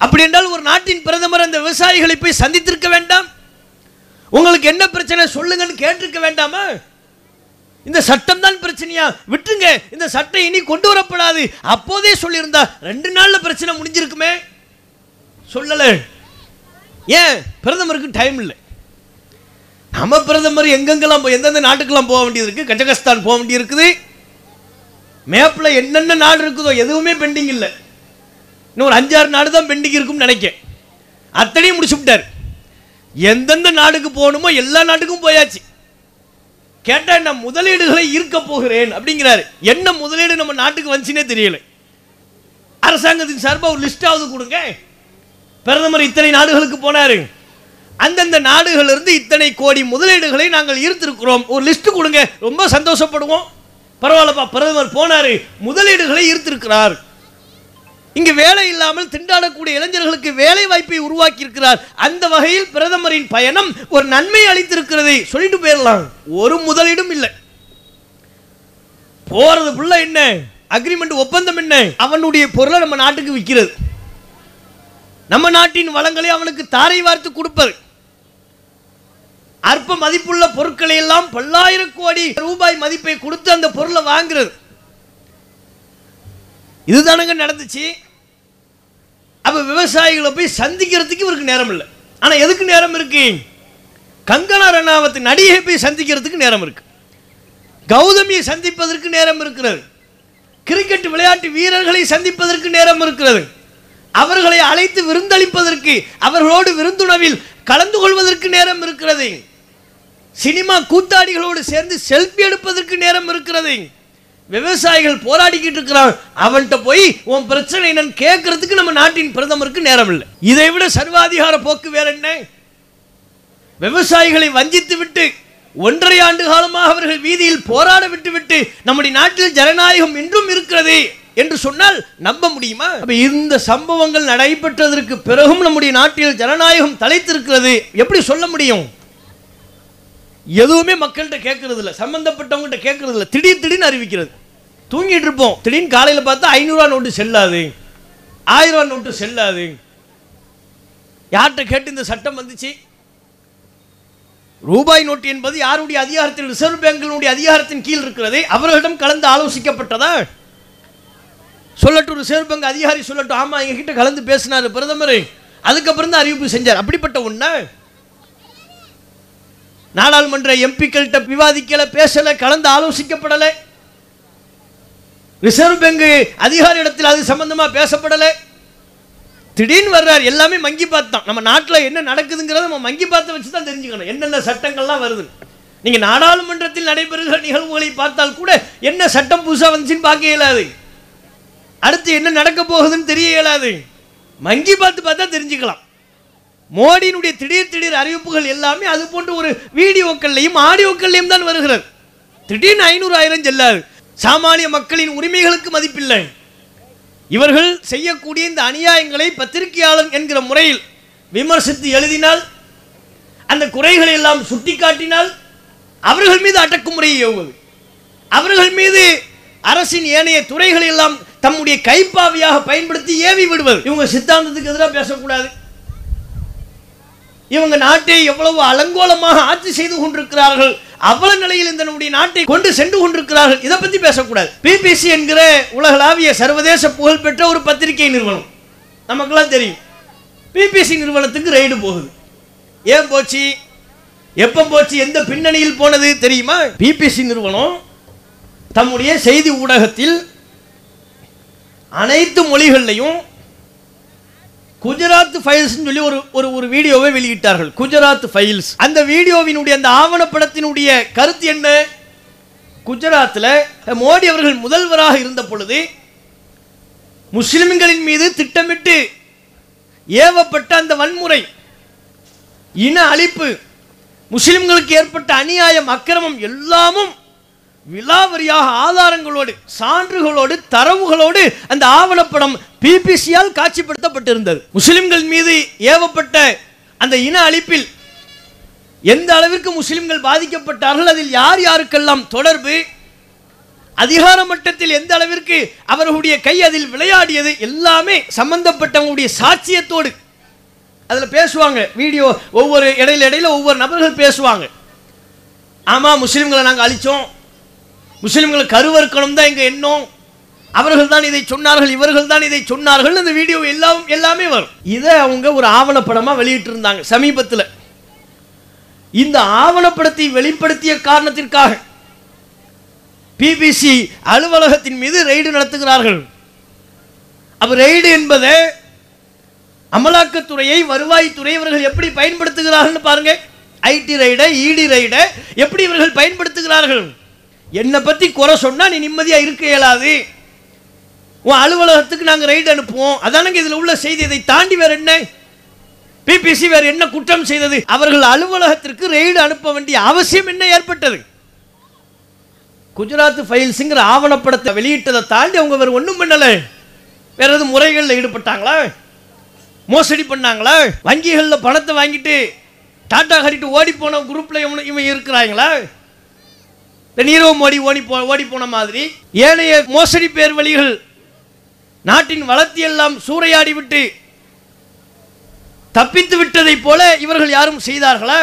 அப்படி என்றால் ஒரு நாட்டின் பிரதமர் அந்த விவசாயிகளை போய் சந்தித்திருக்க வேண்டாம்? உங்களுக்கு என்ன பிரச்சனை சொல்லுங்கன்னு கேட்டிருக்க வேண்டாமா? இந்த சட்டம் தான் பிரச்சனையா? விட்டுருங்க. இந்த சட்டம் இனி கொண்டு வரப்படாது அப்போதே சொல்லியிருந்தா ரெண்டு நாள்ல பிரச்சனை முடிஞ்சிருக்குமே. சொல்லல. ஏன்? பிரதமருக்கு டைம் இல்லை. நம்ம பிரதமர் எங்கெங்கெல்லாம் போ- எந்தெந்த நாட்டுக்கெல்லாம் போக வேண்டியது இருக்கு கஜகஸ்தான் போக வேண்டியிருக்குது. மேப்பில் என்னென்ன நாடு இருக்குதோ எதுவுமே பெண்டிங் இல்லை. இன்னும் ஒரு அஞ்சாறு நாடு தான் பெண்டிங் இருக்கும்னு நினைக்கேன். அத்தனையும் முடிச்சு விட்டார் எந்தெந்த நாடுக்கு போகணுமோ எல்லா நாட்டுக்கும் போயாச்சு. கேட்டால் நான் முதலீடுகளை ஈர்க்க போகிறேன் அப்படிங்கிறாரு. என்ன முதலீடு நம்ம நாட்டுக்கு வந்துச்சுனே தெரியல. அரசாங்கத்தின் சார்பாக ஒரு லிஸ்டாவது கொடுங்க. பிரதமர் இத்தனை நாடுகளுக்கு போனாரு. அந்தந்த நாடுகளிலிருந்து இத்தனை கோடி முதலீடுகளை நாங்கள் ஈர்த்திருக்கிறோம். ஒரு லிஸ்ட் கொடுங்க. ரொம்ப சந்தோஷப்படுவோம். பரவாயில்லப்பா பிரதமர் போனார். முதலீடுகளை ஈர்த்திருக்கிறார். இங்கு வேலை இல்லாமல் திண்டாடக்கூடிய இளைஞர்களுக்கு வேலை வாய்ப்பை உருவாக்கி இருக்கிறார் அந்த வகையில் பிரதமரின் பயணம் ஒரு நன்மை அளித்திருக்கிறதை சொல்லிட்டு போயிடலாம். ஒரு முதலீடும் இல்லை. போறது புள்ள என்ன? அக்ரிமெண்ட் ஒப்பந்தம் என்ன? அவனுடைய பொருளை நம்ம நாட்டுக்கு விற்கிறது. நம்ம நாட்டின் வளங்களை அவனுக்கு தாரை வார்த்து கொடுப்பது. அற்ப மதிப்புள்ள பொருட்களை எல்லாம் பல்லாயிரம் கோடி ரூபாய் மதிப்பை கொடுத்து அந்த பொருளை வாங்குறது. இதுதானுங்க நடந்துச்சு. அப்போ விவசாயிகளை போய் சந்திக்கிறதுக்கு இவருக்கு நேரம் இல்லை ஆனால் எதுக்கு நேரம் இருக்கு? கங்கனா ரணாவத் நடிகை போய் சந்திக்கிறதுக்கு நேரம் இருக்கு. கௌதமியை சந்திப்பதற்கு நேரம் இருக்கிறது. கிரிக்கெட் விளையாட்டு வீரர்களை சந்திப்பதற்கு நேரம் இருக்கிறது. அவர்களை அழைத்து விருந்தளிப்பதற்கு அவர்களோடு விருந்துணவில் கலந்து கொள்வதற்கு நேரம் இருக்கிறது. சினிமா கூத்தாடிகளோடு சேர்ந்து செல்ஃபி எடுப்பதற்கு நேரம் இருக்கிறது. விவசாயிகள் போராடிக்கிட்டு இருக்கிறான். அவன்கிட்ட போய் உன் பிரச்சனை என்னன்னு கேட்கறதுக்கு நம்ம நாட்டின் பிரதமருக்கு நேரம் இல்லை இதை விட சர்வாதிகார போக்கு வேற என்ன? விவசாயிகளை வஞ்சித்து விட்டு ஒன்றரை ஆண்டு காலமாக அவர்கள் வீதியில் போராட விட்டுவிட்டு நம்முடைய நாட்டில் ஜனநாயகம் இன்றும் இருக்கிறது என்று சொன்னால் நம்ப முடியுமா? இந்த சம்பவங்கள் நடைபெற்றதற்கு பிறகும் நம்முடைய நாட்டில் ஜனநாயகம் தலைத்திருக்கிறது எப்படி சொல்ல முடியும்? எதுவுமே மக்கள்கிட்ட கேட்கறது இல்லை சம்பந்தப்பட்டவங்ககிட்ட கேட்கறது இல்லை திடீர் திடீர்னு அறிவிக்கிறது. தூங்கிட்டு இருப்போம். திடீர்னு காலையில் பார்த்தா ஐநூறுரூவா நோட்டு செல்லாது. ஆயிரம் ரூபா நோட்டு செல்லாது. யார்கிட்ட கேட்டு இந்த சட்டம் வந்துச்சு? ரூபாய் நோட்டு என்பது யாருடைய அதிகாரத்தில் ரிசர்வ் பேங்கினுடைய அதிகாரத்தின் கீழ் இருக்கிறது. அவர்களிடம் கலந்து ஆலோசிக்கப்பட்டதா? சொல்லட்டும் ரிசர்வ் பேங்க் அதிகாரி சொல்லட்டும். ஆமா எங்ககிட்ட கலந்து பேசினாரு பிரதமர். அதுக்கப்புறம் தான் அறிவிப்பு செஞ்சார். அப்படிப்பட்ட ஒன்று நாடாளுமன்ற எம்பிக்கள்கிட்ட விவாதிக்கல பேசல கலந்து ஆலோசிக்கப்படலை. ரிசர்வ் பேங்க் அதிகார இடத்தில் அது சம்பந்தமா பேசப்படலை. திடீர்னு வர்றார் எல்லாமே மங்கி பார்த்தோம் நம்ம நாட்டில் என்ன நடக்குதுங்கிறத நம்ம மங்கி பார்த்து வச்சு தான் தெரிஞ்சுக்கணும். என்னென்ன சட்டங்கள்லாம் வருது நீங்க நாடாளுமன்றத்தில் நடைபெறுகிற நிகழ்வுகளை பார்த்தால் கூட என்ன சட்டம் புதுசாக வந்துச்சுன்னு பார்க்க இயலாது. அடுத்து என்ன நடக்க போகுதுன்னு தெரிய இயலாது. மங்கி பார்த்து பார்த்தா தெரிஞ்சுக்கலாம். மோடியினுடைய திடீர் திடீர் அறிவிப்புகள் எல்லாமே அது போன்ற ஒரு வீடியோக்கள்லையும் ஆடியோக்கள்லையும் தான் வருகிறது. திடீர்னு ஐநூறு ஆயிரம் செல்லாது. சாமானிய மக்களின் உரிமைகளுக்கு மதிப்பில்லை. இவர்கள் செய்யக்கூடிய இந்த அநியாயங்களை பத்திரிகையாளர் என்கிற முறையில் விமர்சித்து எழுதினால் அந்த குறைகளை எல்லாம் சுட்டிக்காட்டினால் அவர்கள் மீது அடக்குமுறையை ஏவுவது அவர்கள் மீது அரசின் ஏனைய துறைகளை எல்லாம் தம்முடைய கைப்பாவியாக பயன்படுத்தி ஏவி விடுவது. இவங்க சித்தாந்தத்துக்கு எதிராக பேசக்கூடாது. இவங்க நாட்டை எவ்வளவு அலங்கோலமாக ஆட்சி செய்து கொண்டிருக்கிறார்கள் அவ்வளவு நிலையில் இந்த நம்முடைய நாட்டை கொண்டு சென்று கொண்டிருக்கிறார்கள் இதை பத்தி பேசக்கூடாது. பிபிசி என்கிற உலகளாவிய சர்வதேச புகழ்பெற்ற ஒரு பத்திரிகை நிறுவனம். நமக்கெல்லாம் தெரியும். பிபிசி நிறுவனத்துக்கு ரைடு போகுது. ஏன் போச்சு? எப்போ போச்சு? எந்த பின்னணியில் போனது தெரியுமா? பிபிசி நிறுவனம் தம்முடைய செய்தி ஊடகத்தில் அனைத்து மொழிகள்லையும் குஜராத் ஃபைல்ஸ் சொல்லி ஒரு ஒரு ஒரு வீடியோவை வெளியிட்டார்கள். குஜராத் ஃபைல்ஸ் அந்த வீடியோவினுடைய அந்த ஆவணப்படத்தினுடைய கருத்து என்ன? குஜராத்தில் மோடி அவர்கள் முதல்வராக இருந்த பொழுது முஸ்லிம்களின் மீது திட்டமிட்டு ஏவப்பட்ட அந்த வன்முறை இன அழிப்பு முஸ்லிம்களுக்கு ஏற்பட்ட அநியாயம் அக்கிரமம் எல்லாமும் விலாவரியாக ஆதாரங்களோடு சான்றுகளோடு தரவுகளோடு அந்த ஆவணப்படம் பிபிசியால் காட்சிப்படுத்தப்பட்டிருந்தது. முஸ்லிம்கள் மீது ஏவப்பட்ட அந்த இன அழிப்பில் எந்த அளவிற்கு முஸ்லிம்கள் பாதிக்கப்பட்டார்கள் அதில் யார் யாருக்கெல்லாம் தொடர்பு அதிகார மட்டத்தில் எந்த அளவிற்கு அவர்களுடைய கை அதில் விளையாடியது எல்லாமே சம்பந்தப்பட்டவங்களுடைய சாட்சியத்தோடு அதில் பேசுவாங்க. வீடியோ ஒவ்வொரு இடையில இடையில ஒவ்வொரு நபர்கள் பேசுவாங்க. ஆமாம் முஸ்லிம்களை நாங்கள் அழிச்சோம். முஸ்லிம்களை கருவறுக்கணும் தான் எங்கள் எண்ணம். அவர்கள் தான் இதை சொன்னார்கள் இவர்கள் தான் இதை சொன்னார்கள். இந்த வீடியோ எல்லாம் எல்லாமே வரும். இதை அவங்க ஒரு ஆவணப்படமாக வெளியிட்டு இருந்தாங்க சமீபத்தில். இந்த ஆவணப்படத்தை வெளிப்படுத்திய காரணத்திற்காக பிபிசி அலுவலகத்தின் மீது ரெய்டு நடத்துகிறார்கள். அப்போ ரெய்டு என்பதை அமலாக்கத்துறையை வருவாய்த்துறை இவர்கள் எப்படி பயன்படுத்துகிறார்கள் பாருங்க. ஐடி ரைடை இடி ரைடை எப்படி இவர்கள் பயன்படுத்துகிறார்கள்? என்னை பற்றி குறை சொன்னால் நீ நிம்மதியாக இருக்க இயலாது. உன் அலுவலகத்துக்கு நாங்கள் ரைடு அனுப்புவோம். அதானங்க இதில் உள்ள செய்தி. இதை தாண்டி வேற என்ன? பிபிசி வேறு என்ன குற்றம் செய்தது? அவர்கள் அலுவலகத்திற்கு ரெய்டு அனுப்ப வேண்டிய அவசியம் என்ன ஏற்பட்டது? குஜராத் ஃபைல்ஸுங்கிற ஆவணப்படத்தை வெளியிட்டதை தாண்டி அவங்க வேறு ஒன்றும் பண்ணலை. வேற எதுவும் முறைகளில் ஈடுபட்டாங்களா? மோசடி பண்ணாங்களா? வங்கிகளில் பணத்தை வாங்கிட்டு டாட்டா கட்டிட்டு ஓடி போன குரூப்பில் இவன் இவன் இருக்கிறாங்களா? இந்த நீரவ் மோடி ஓடி போ ஓடி போன மாதிரி ஏனைய மோசடி பேர் வழிகள் நாட்டின் வளர்த்தி எல்லாம் சூறையாடி விட்டு தப்பித்து விட்டதைப் போல இவர்கள் யாரும் செய்தார்களா?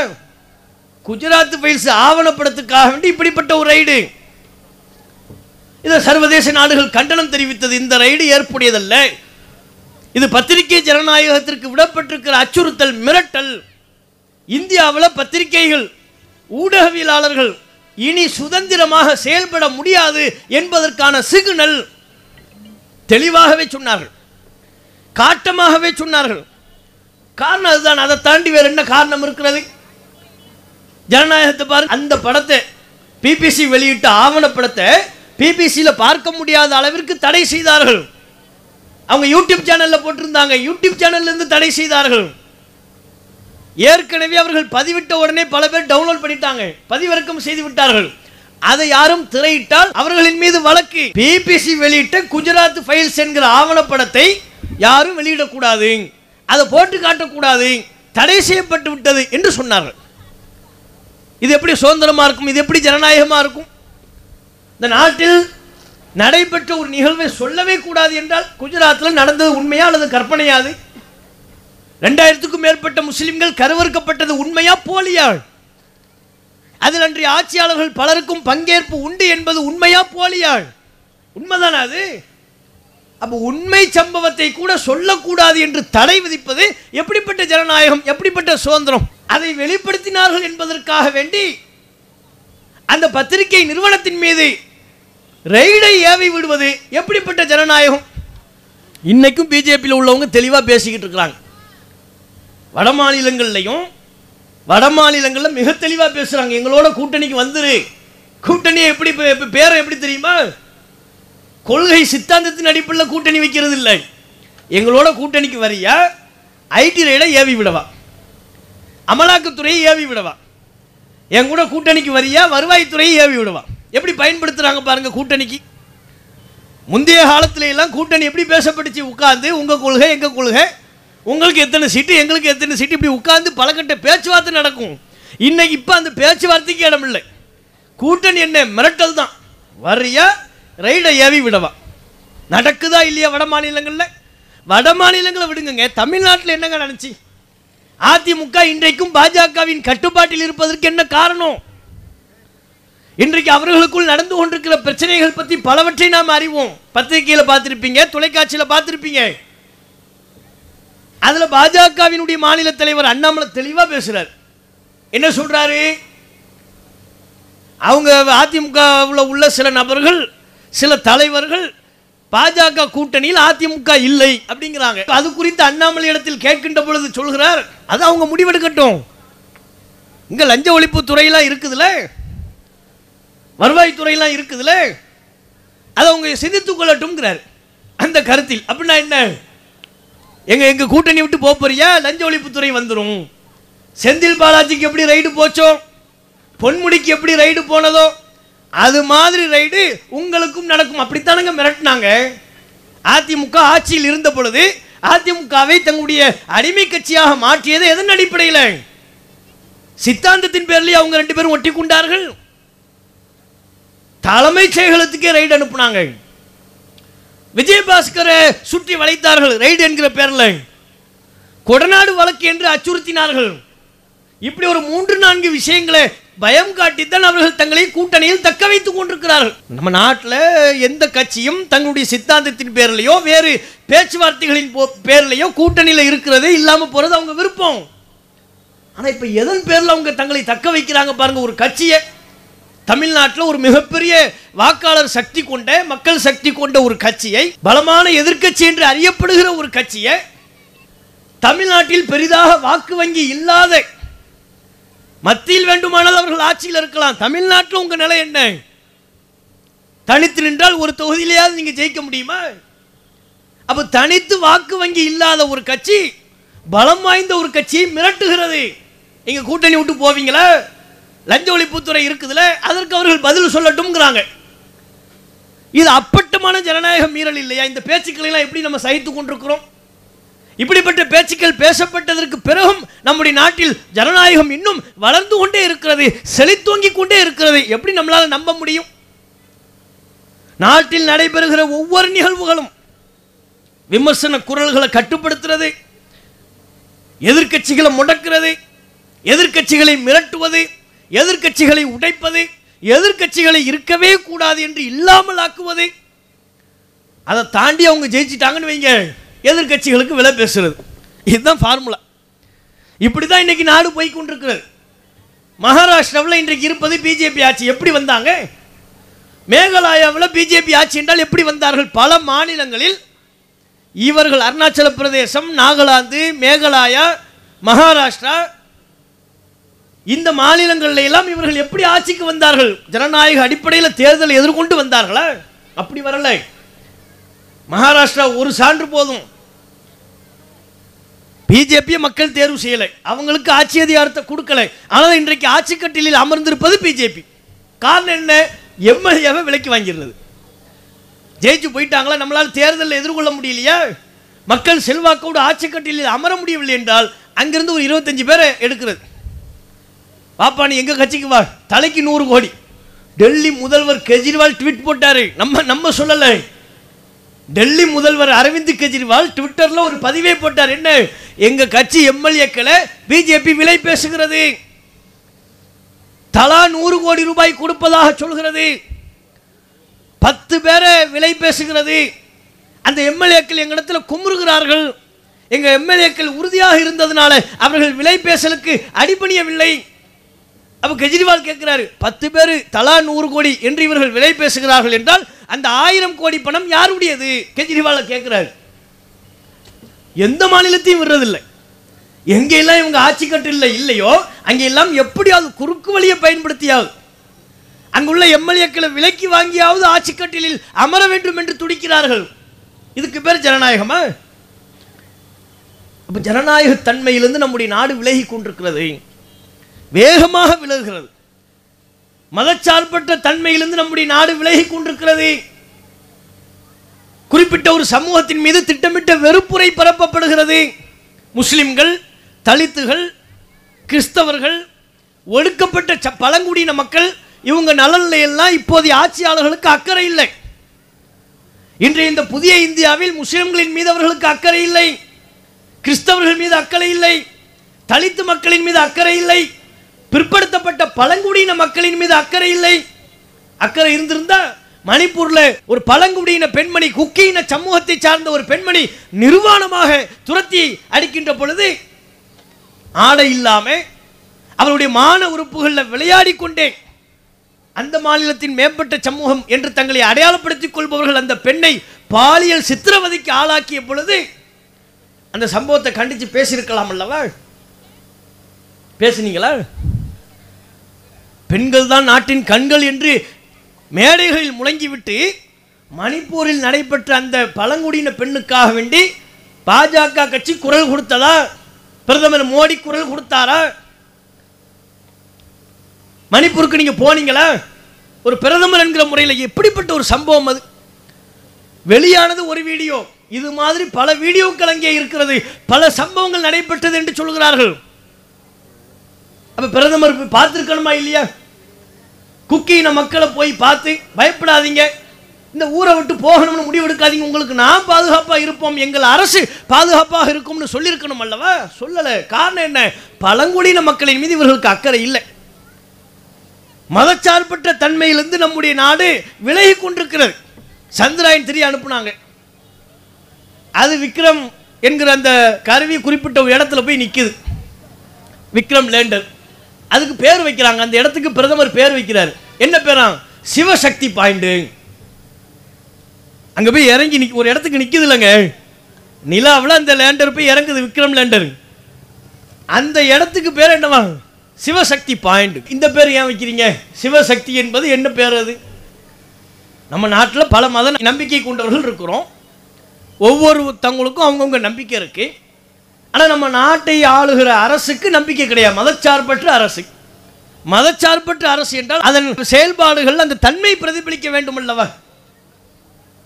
குஜராத் ஃபைல்ஸ் ஆவணப்படத்துக்காக வேண்டி இப்படிப்பட்ட ஒரு ரைடு இதை சர்வதேச நாடுகள் கண்டனம் தெரிவித்தது. இந்த ரைடு ஏற்புடையதல்ல. இது பத்திரிகை ஜனநாயகத்திற்கு விடப்பட்டிருக்கிற அச்சுறுத்தல் மிரட்டல். இந்தியாவில் பத்திரிகைகள் ஊடகவியலாளர்கள் இனி சுதந்திரமாக செயல்பட முடியாது என்பதற்கான சிக்னல் தெளிவாகவே சொன்னார்கள். காட்டமாகவே சொன்னார்கள். காரணம் அதுதான் அதை தாண்டி வேற என்ன காரணம் இருக்கிறது? ஜனநாயகத்தை பாருங்க அந்த படத்தை பிபிசி வெளியிட்ட ஆவணப்படத்தை பிபிசியில் பார்க்க முடியாத அளவிற்கு தடை செய்தார்கள். அவங்க யூடியூப் சேனலில் போட்டிருந்தாங்க யூடியூப் சேனல்லேருந்து தடை செய்தார்கள். ஏற்கனவே அவர்கள் பதிவிட்ட உடனே பல பேர் டவுன்லோட் பண்ணிட்டாங்க பதிவிறக்கம் செய்து விட்டார்கள். அதை யாரும் திரையிட்டால் அவர்களின் மீது வழக்கு. பிபிசி வெளியிட்ட குஜராத் ஃபைல்ஸ் என்கிற ஆவணப்படத்தை யாரும் வெளியிடக்கூடாது. அதை போட்டு காட்டக்கூடாது. தடை செய்யப்பட்டு விட்டது என்று சொன்னார்கள். இது எப்படி சுதந்திரமா இருக்கும்? இது எப்படி ஜனநாயகமா இருக்கும்? இந்த நாட்டில் நடைபெற்ற ஒரு நிகழ்வை சொல்லவே கூடாது என்றால் குஜராத்தில் நடந்தது உண்மையா அல்லது கற்பனையாது ரெண்டாயிரத்துக்கும் மேற்பட்ட முஸ்லிம்கள் கருவறுக்கப்பட்டது உண்மையா போலியா? அதில் அன்றைய ஆட்சியாளர்கள் பலருக்கும் பங்கேற்பு உண்டு என்பது உண்மையா போலியா உண்மைதானா அது? அப்போ உண்மை சம்பவத்தை கூட சொல்லக்கூடாது என்று தடை விதிப்பது எப்படிப்பட்ட ஜனநாயகம் எப்படிப்பட்ட சுதந்திரம்? அதை வெளிப்படுத்தினார்கள் என்பதற்காக வேண்டி அந்த பத்திரிகை நிறுவனத்தின் மீது ரெய்டை ஏவி விடுவது எப்படிப்பட்ட ஜனநாயகம்? இன்னைக்கும் பிஜேபியில் உள்ளவங்க தெளிவாக பேசிக்கிட்டு இருக்கிறாங்க. வட மாநிலங்கள்லையும் வட மாநிலங்களில் மிக தெளிவாக பேசுகிறாங்க எங்களோட கூட்டணிக்கு வந்துரு. கூட்டணியை எப்படி பேரை எப்படி தெரியுமா? கொள்கை சித்தாந்தத்தின் அடிப்படையில் கூட்டணி வைக்கிறது இல்லை. எங்களோட கூட்டணிக்கு வரியா? ஐடி ரைடை ஏவி விடவா? அமலாக்கத்துறையை ஏவி விடவா? என் கூட கூட்டணிக்கு வரியா? வருவாய்த்துறையை ஏவி விடவா? எப்படி பயன்படுத்துகிறாங்க பாருங்கள் கூட்டணிக்கு. முந்தைய காலத்துல எல்லாம் கூட்டணி எப்படி பேசப்பட்டுச்சு? உட்காந்து உங்கள் கொள்கை எங்கள் கொள்கை? உங்களுக்கு எத்தனை சீட்டு எங்களுக்கு எத்தனை சீட்டு? இப்படி உட்கார்ந்து பலகட்ட பேச்சுவார்த்தை நடக்கும். இன்னைக்கு இப்போ அந்த பேச்சுவார்த்தைக்கு இடம் இல்லை. கூட்டணி என்ன? மிரட்டல் தான். வரியா ரைடை ஏவி விடவா? நடக்குதா இல்லையா வட மாநிலங்களில்? வட மாநிலங்களை விடுங்கங்க. தமிழ்நாட்டில் என்னங்க நடந்துச்சு? அதிமுக இன்றைக்கும் பாஜகவின் கட்டுப்பாட்டில் இருப்பதற்கு என்ன காரணம்? இன்றைக்கு அவர்களுக்குள் நடந்து கொண்டிருக்கிற பிரச்சனைகள் பற்றி பலவற்றை நாம் அறிவோம். பத்திரிகையில் பார்த்துருப்பீங்க தொலைக்காட்சியில் பார்த்துருப்பீங்க. அதில் பாஜகவினுடைய மாநில தலைவர் அண்ணாமலை தெளிவாக பேசுகிறார் என்ன சொல்கிறாரு அவங்க அதிமுகவில் உள்ள சில நபர்கள் சில தலைவர்கள் பாஜக கூட்டணியில் அதிமுக இல்லை அப்படிங்கிறாங்க. அது குறித்து அண்ணாமலை இடத்தில் கேட்கின்ற பொழுது சொல்கிறார் அது அவங்க முடிவெடுக்கட்டும். இங்க லஞ்ச ஒழிப்பு துறையெல்லாம் இருக்குதுல்ல? வருவாய்த்துறையெல்லாம் இருக்குதுல்ல? அதை அவங்க சிந்தித்துக் கொள்ளட்டும்ங்கிறார். அந்த கருத்தில் அப்படின்னா என்ன? எங்க எங்க கூட்டணி விட்டு போக போறியா? லஞ்ச ஒழிப்புத்துறை வந்துடும் செந்தில் பாலாஜிக்கு எப்படி ரைடு போச்சோ? பொன்முடிக்கு எப்படி ரைடு போனதோ? அது மாதிரி ரைடு உங்களுக்கும் நடக்கும். அப்படித்தானுங்க மிரட்டினாங்க. அதிமுக ஆட்சியில் இருந்த பொழுது அதிமுகவை தங்களுடைய அடிமை கட்சியாக மாற்றியது எதன் அடிப்படையில்? சித்தாந்தத்தின் பேர்லேயே அவங்க ரெண்டு பேரும் ஒட்டி கொண்டார்கள். தலைமைச் செயலகத்துக்கே ரைடு அனுப்புனாங்க. விஜயபாஸ்கரை சுற்றி வளைத்தார்கள். ரைடு என்கிற பேரில். கொடநாடு வழக்கு என்று அச்சுறுத்தினார்கள். இப்படி ஒரு மூன்று நான்கு விஷயங்களை பயம் காட்டித்தான் அவர்கள் தங்களை கூட்டணியில் தக்க வைத்துக் கொண்டிருக்கிறார்கள். நம்ம நாட்டில் எந்த கட்சியும் தங்களுடைய சித்தாந்தத்தின் பேர்லையோ வேறு பேச்சுவார்த்தைகளின் போ- பேர்லையோ கூட்டணியில் இருக்கிறது இல்லாமல் போறது அவங்க விருப்பம். ஆனால் இப்போ எதன் பேரில் அவங்க தங்களை தக்க வைக்கிறாங்க பாருங்க ஒரு கட்சியை தமிழ்நாட்டில் ஒரு மிகப்பெரிய வாக்காளர் சக்தி கொண்ட மக்கள் சக்தி கொண்ட ஒரு கட்சியை பலமான எதிர்க்கட்சி என்று அறியப்படுகிற ஒரு கட்சியை தமிழ்நாட்டில் பெரிதாக வாக்கு வங்கி இல்லாத மத்தியில் வேண்டுமானால் அவர்கள் ஆட்சியில் இருக்கலாம். தமிழ்நாட்டில் உங்கள் நிலை என்ன? தனித்து நின்றால் ஒரு தொகுதியிலேயாவது நீங்க ஜெயிக்க முடியுமா? அப்போ தனித்து வாக்கு வங்கி இல்லாத ஒரு கட்சி பலம் வாய்ந்த ஒரு கட்சியை மிரட்டுகிறது. நீங்கள் கூட்டணி விட்டு போவீங்களா? லஞ்ச ஒழிப்புத்துறை இருக்குதுல அதற்கு அவர்கள் பதில் சொல்லட்டும்ங்கிறாங்க. இது அப்பட்டமான ஜனநாயக மீறல் இல்லையா? இந்த பேச்சுக்களை எல்லாம் எப்படி நம்ம சகித்துக் கொண்டிருக்கிறோம்? இப்படிப்பட்ட பேச்சுக்கள் பேசப்பட்டதற்கு பிறகும் நம்முடைய நாட்டில் ஜனநாயகம் இன்னும் வளர்ந்து கொண்டே இருக்கிறது செழித்தோங்கிக் கொண்டே இருக்கிறது. எப்படி நம்மளால நம்ப முடியும்? நாட்டில் நடைபெறுகிற ஒவ்வொரு நிகழ்வுகளும் விமர்சன குரல்களை கட்டுப்படுத்துறது எதிர்கட்சிகளை முடக்கிறது எதிர்கட்சிகளை மிரட்டுவது எதிர்க்கட்சிகளை உடைப்பது எதிர்க்கட்சிகளை இருக்கவே கூடாது என்று இல்லாமல் ஆக்குவது அதை தாண்டி அவங்க ஜெயிச்சிட்டாங்கன்னு வைங்க எதிர்க்கட்சிகளுக்கு விலை பேசுறது. இதுதான் ஃபார்முலா இப்படி தான் இன்னைக்கு நாடு போய் கொண்டிருக்கிறது. மகாராஷ்டிராவில் இன்றைக்கு இருப்பது பிஜேபி ஆட்சி. எப்படி வந்தாங்க? மேகாலயாவில் பிஜேபி ஆட்சி என்றால் எப்படி வந்தார்கள்? பல மாநிலங்களில் இவர்கள் அருணாச்சல பிரதேசம் நாகாலாந்து மேகாலயா மகாராஷ்டிரா இந்த மாநிலங்கள்ல எல்லாம் இவர்கள் எப்படி ஆட்சிக்கு வந்தார்கள்? ஜனநாயக அடிப்படையில் தேர்தலை எதிர்கொண்டு வந்தார்களா? அப்படி வரல. மகாராஷ்டிரா ஒரு சான்று போதும். பிஜேபியை மக்கள் தேர்வு செய்யலை. அவங்களுக்கு ஆட்சி அதிகாரத்தை கொடுக்கல. ஆனால் இன்றைக்கு ஆட்சி கட்டிலில் அமர்ந்திருப்பது பிஜேபி. காரணம் என்ன? எம்எல்ஏவை விலைக்கு வாங்கிடுறது. ஜெயிச்சு போயிட்டாங்களா? நம்மளால் தேர்தலில் எதிர்கொள்ள முடியலையா? மக்கள் செல்வாக்கோடு ஆட்சி கட்டிலில் அமர முடியவில்லை என்றால் அங்கிருந்து ஒரு இருபத்தஞ்சு பேரை எடுக்கிறது. பாப்பா நீ எங்கள் கட்சிக்கு வா. தலைக்கு நூறு கோடி. டெல்லி முதல்வர் கெஜ்ரிவால் ட்வீட் போட்டார். நம்ம நம்ம சொல்லலை. டெல்லி முதல்வர் அரவிந்த் கெஜ்ரிவால் ட்விட்டரில் ஒரு பதிவே போட்டார். என்ன? எங்கள் கட்சி எம்எல்ஏக்களை பிஜேபி விலை பேசுகிறது. தலா நூறு கோடி ரூபாய் கொடுப்பதாக சொல்கிறது. பத்து பேரை விலை பேசுகிறது. அந்த எம்எல்ஏக்கள் எங்களிடத்தில் குமுறுகிறார்கள். எங்கள் எம்எல்ஏக்கள் உறுதியாக இருந்ததுனால அவர்கள் விலை பேசலுக்கு அடிபணியவில்லை. அப்போ கெஜ்ரிவால் கேட்கிறாரு பத்து பேர் தலா நூறு கோடி என்று இவர்கள் விலை பேசுகிறார்கள் என்றால் அந்த ஆயிரம் கோடி பணம் யாருடையது? கெஜ்ரிவால கேட்கிறாரு. எந்த மாநிலத்தையும் விடுறதில்லை. எங்கெல்லாம் இவங்க ஆட்சி கட்டில இல்லையோ அங்கெல்லாம் எப்படியாவது குறுக்கு வழியை பயன்படுத்தியாவது அங்குள்ள எம்எல்ஏக்களை விலைக்கு வாங்கியாவது ஆட்சி கட்டிலில் அமர வேண்டும் என்று துடிக்கிறார்கள். இதுக்கு பேர் ஜனநாயகமா? அப்ப ஜனநாயக தன்மையிலிருந்து நம்முடைய நாடு விலகி கொண்டிருக்கிறது. வேகமாக விலகுகிறது. மதச்சார்பற்ற தன்மையிலிருந்து நம்முடைய நாடு விலகி கொண்டிருக்கிறது. குறிப்பிட்ட ஒரு சமூகத்தின் மீது திட்டமிட்ட வெறுப்புரை பரப்பப்படுகிறது. முஸ்லிம்கள் தலித்துகள் கிறிஸ்தவர்கள் ஒடுக்கப்பட்ட ச- பழங்குடியின மக்கள் இவங்க நலநிலையெல்லாம் எல்லாம் இப்போதைய ஆட்சியாளர்களுக்கு அக்கறை இல்லை. இன்றைய இந்த புதிய இந்தியாவில் முஸ்லிம்களின் மீது அவர்களுக்கு அக்கறை இல்லை. கிறிஸ்தவர்கள் மீது அக்கறை இல்லை. தலித்து மக்களின் மீது அக்கறை இல்லை. பிற்படுத்தப்பட்ட பழங்குடியின மக்களின் மீது அக்கறை இல்லை. அக்கறை இருந்திருந்தா மணிப்பூர்ல ஒரு பழங்குடியின பெண்மணி குக்கியின சமூகத்தை சார்ந்த ஒரு பெண்மணி நிர்வாணமாக துரத்தி அடிக்கின்ற பொழுது ஆடை இல்லாம அவருடைய மான உறுப்புகளில் விளையாடி கொண்டே அந்த மாநிலத்தின் மேம்பட்ட சமூகம் என்று தங்களை அடையாளப்படுத்திக் கொள்பவர்கள் அந்த பெண்ணை பாலியல் சித்திரவதைக்கு ஆளாக்கிய பொழுது அந்த சம்பவத்தை கண்டித்து பேசியிருக்கலாம் அல்லவா? பேசுனீங்களா? பெண்கள் தான் நாட்டின் கண்கள் என்று மேடைகளில் முழங்கிவிட்டு மணிப்பூரில் நடைபெற்ற அந்த பழங்குடியின பெண்ணுக்காக வேண்டி பாஜக கட்சி குரல் கொடுத்ததா? பிரதமர் மோடி குரல் கொடுத்தாரா? மணிப்பூருக்கு நீங்க போனீங்களா? ஒரு பிரதமர் என்கிற முறையில் எப்படிப்பட்ட ஒரு சம்பவம் அது? வெளியானது ஒரு வீடியோ. இது மாதிரி பல வீடியோக்கள் அங்கே இருக்கிறது. பல சம்பவங்கள் நடைபெற்றது என்று சொல்கிறார்கள். அப்ப பிரதமர் பார்த்துருக்கணுமா இல்லையா? குக்கீன மக்களை போய் பார்த்து பயப்படாதீங்க. இந்த ஊரை விட்டு போகணும்னு முடிவு எடுக்காதீங்க உங்களுக்கு நான் பாதுகாப்பாக இருப்போம். எங்கள் அரசு பாதுகாப்பாக இருக்கும்னு சொல்லியிருக்கணும் அல்லவா? சொல்லலை. காரணம் என்ன? பழங்குடியின மக்களின் மீது இவர்களுக்கு அக்கறை இல்லை. மதச்சார்பற்ற தன்மையிலிருந்து நம்முடைய நாடு விலகி கொண்டிருக்கிறது. சந்திராயன் திரி அனுப்புனாங்க. அது விக்ரம் என்கிற அந்த கருவி குறிப்பிட்ட இடத்துல போய் நிற்குது விக்ரம் லேண்டர். அதுக்கு பேர் வைக்கிறாங்க. அந்த இடத்துக்கு பிரதமர் பேர் வைக்கிறார். என்ன பேரா? சிவசக்தி பாயிண்ட். அங்க போய் இறங்கி நிக்க ஒரு இடத்துக்கு நிக்குது இல்லைங்க. நிலாவில் அந்த லேண்டர் போய் இறங்குது விக்ரம் லேண்டர். அந்த இடத்துக்கு பேர் என்னவா? சிவசக்தி பாயிண்ட். இந்த பேர் ஏன் வைக்கிறீங்க? சிவசக்தி என்பது என்ன பேர் அது? நம்ம நாட்டில் பல மத நம்பிக்கை கொண்டவர்கள் இருக்கிறோம். ஒவ்வொரு தங்களுக்கும் அவங்கவுங்க நம்பிக்கை இருக்குது ஆனால் நம்ம நாட்டை ஆளுகிற அரசுக்கு நம்பிக்கை கிடையாது. மதச்சார்பற்ற அரசு. மதச்சார்பற்ற அரசு என்றால் அதன் செயல்பாடுகள் அந்த தன்மை பிரதிபலிக்க வேண்டும் அல்லவா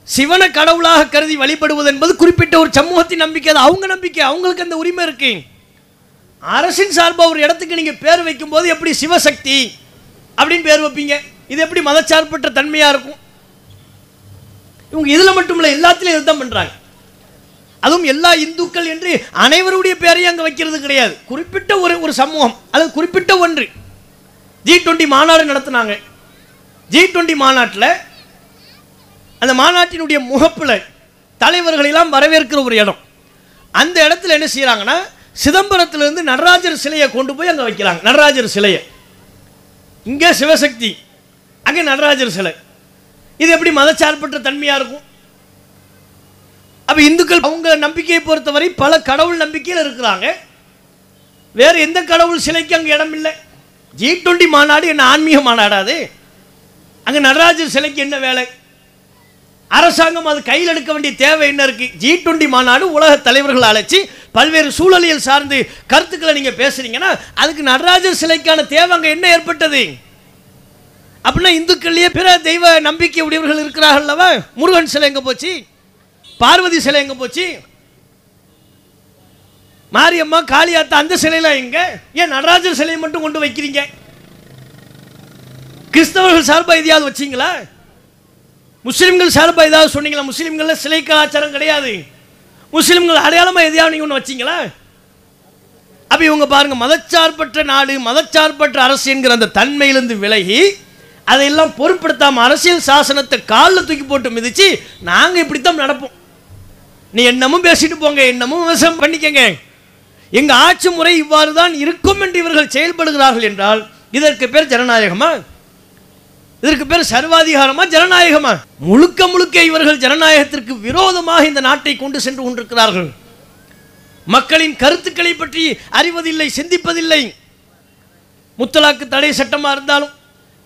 சிவனை கடவுளாக கருதி வழிபடுவது என்பது குறிப்பிட்ட ஒரு சமூகத்தின் நம்பிக்கை. அது அவங்க நம்பிக்கை. அவங்களுக்கு அந்த உரிமை இருக்கு. அரசின் சார்பாக ஒரு இடத்துக்கு நீங்கள் பேர் வைக்கும்போது எப்படி சிவசக்தி அப்படின்னு பேர் வைப்பீங்க? இது எப்படி மதச்சார்பற்ற தன்மையாக இருக்கும்? இவங்க இதில் மட்டும் இல்லை எல்லாத்திலையும் இதுதான் பண்ணுறாங்க அதுவும் எல்லா இந்துக்கள் என்று அனைவருடைய பேரையும் அங்கே வைக்கிறது கிடையாது. குறிப்பிட்ட ஒரு ஒரு சமூகம் அது குறிப்பிட்ட ஒன்று. ஜி டுவெண்ட்டி மாநாடு நடத்தினாங்க. ஜி டுவெண்ட்டி மாநாட்டில் அந்த மாநாட்டினுடைய முகப்பில் தலைவர்களெல்லாம் வரவேற்கிற ஒரு இடம். அந்த இடத்துல என்ன செய்கிறாங்கன்னா சிதம்பரத்திலிருந்து நடராஜர் சிலையை கொண்டு போய் அங்கே வைக்கிறாங்க. நடராஜர் சிலையை. இங்கே சிவசக்தி அங்கே நடராஜர் சிலை. இது எப்படி மதச்சார்பற்ற தன்மையாக இருக்கும்? அப்போ இந்துக்கள் அவங்க நம்பிக்கையை பொறுத்தவரை பல கடவுள் நம்பிக்கையில் இருக்கிறாங்க. வேறு எந்த கடவுள் சிலைக்கு அங்கே இடம் இல்லை. ஜி டுவெண்ட்டி மாநாடு என்ன ஆன்மீக மாநாடாது அங்கே நடராஜர் சிலைக்கு என்ன வேலை? அரசாங்கம் அது கையில் எடுக்க வேண்டிய தேவை என்ன இருக்கு? ஜி டுவெண்ட்டி மாநாடு உலக தலைவர்கள் அழைச்சி பல்வேறு சூழலியல் சார்ந்து கருத்துக்களை நீங்கள் பேசுறீங்கன்னா அதுக்கு நடராஜர் சிலைக்கான தேவை அங்கே என்ன ஏற்பட்டது? அப்படின்னா இந்துக்கள்லேயே பிற தெய்வ நம்பிக்கை உடையவர்கள் இருக்கிறார்கள்லவா முருகன் சிலை எங்கே போச்சு? பார்வதி சிலை எங்க போச்சு? மாரியம்மா காளியாத்தா அந்த சிலையெல்லாம் எங்க? ஏன் நடராஜர் சிலையை மட்டும் கொண்டு வைக்கிறீங்க? கிறிஸ்தவர்கள் சார்பா எதையாவது வச்சீங்களா? முஸ்லிம்கள் சார்பாக ஏதாவது சொன்னீங்களா? முஸ்லிம்கள் சிலை கலாச்சாரம் கிடையாது. முஸ்லிம்கள் அடையாளமா எதையாவது நீங்க ஒன்று வச்சீங்களா? அப்போ இவங்க பாருங்க மதச்சார்பற்ற நாடு மதச்சார்பற்ற அரசு என்கிற அந்த தன்மையிலிருந்து விலகி அதையெல்லாம் பொருட்படுத்தாமல் அரசியல் சாசனத்தை காலில் தூக்கி போட்டு மிதிச்சு நாங்க இப்படித்தான் நடப்போம். நீ என்னமும் பேசிட்டு போங்க என்னமும் விவசாயம் பண்ணிக்கங்க. எங்க ஆட்சி முறை இவ்வாறு தான் இருக்கும் என்று இவர்கள் செயல்படுகிறார்கள் என்றால் இதற்கு பேர் ஜனநாயகமா? இதற்கு பேர் சர்வாதிகாரமா ஜனநாயகமா? முழுக்க முழுக்க இவர்கள் ஜனநாயகத்திற்கு விரோதமாக இந்த நாட்டை கொண்டு சென்று கொண்டிருக்கிறார்கள். மக்களின் கருத்துக்களை பற்றி அறிவதில்லை சிந்திப்பதில்லை. முத்தலாக்கு தடை சட்டமாக இருந்தாலும்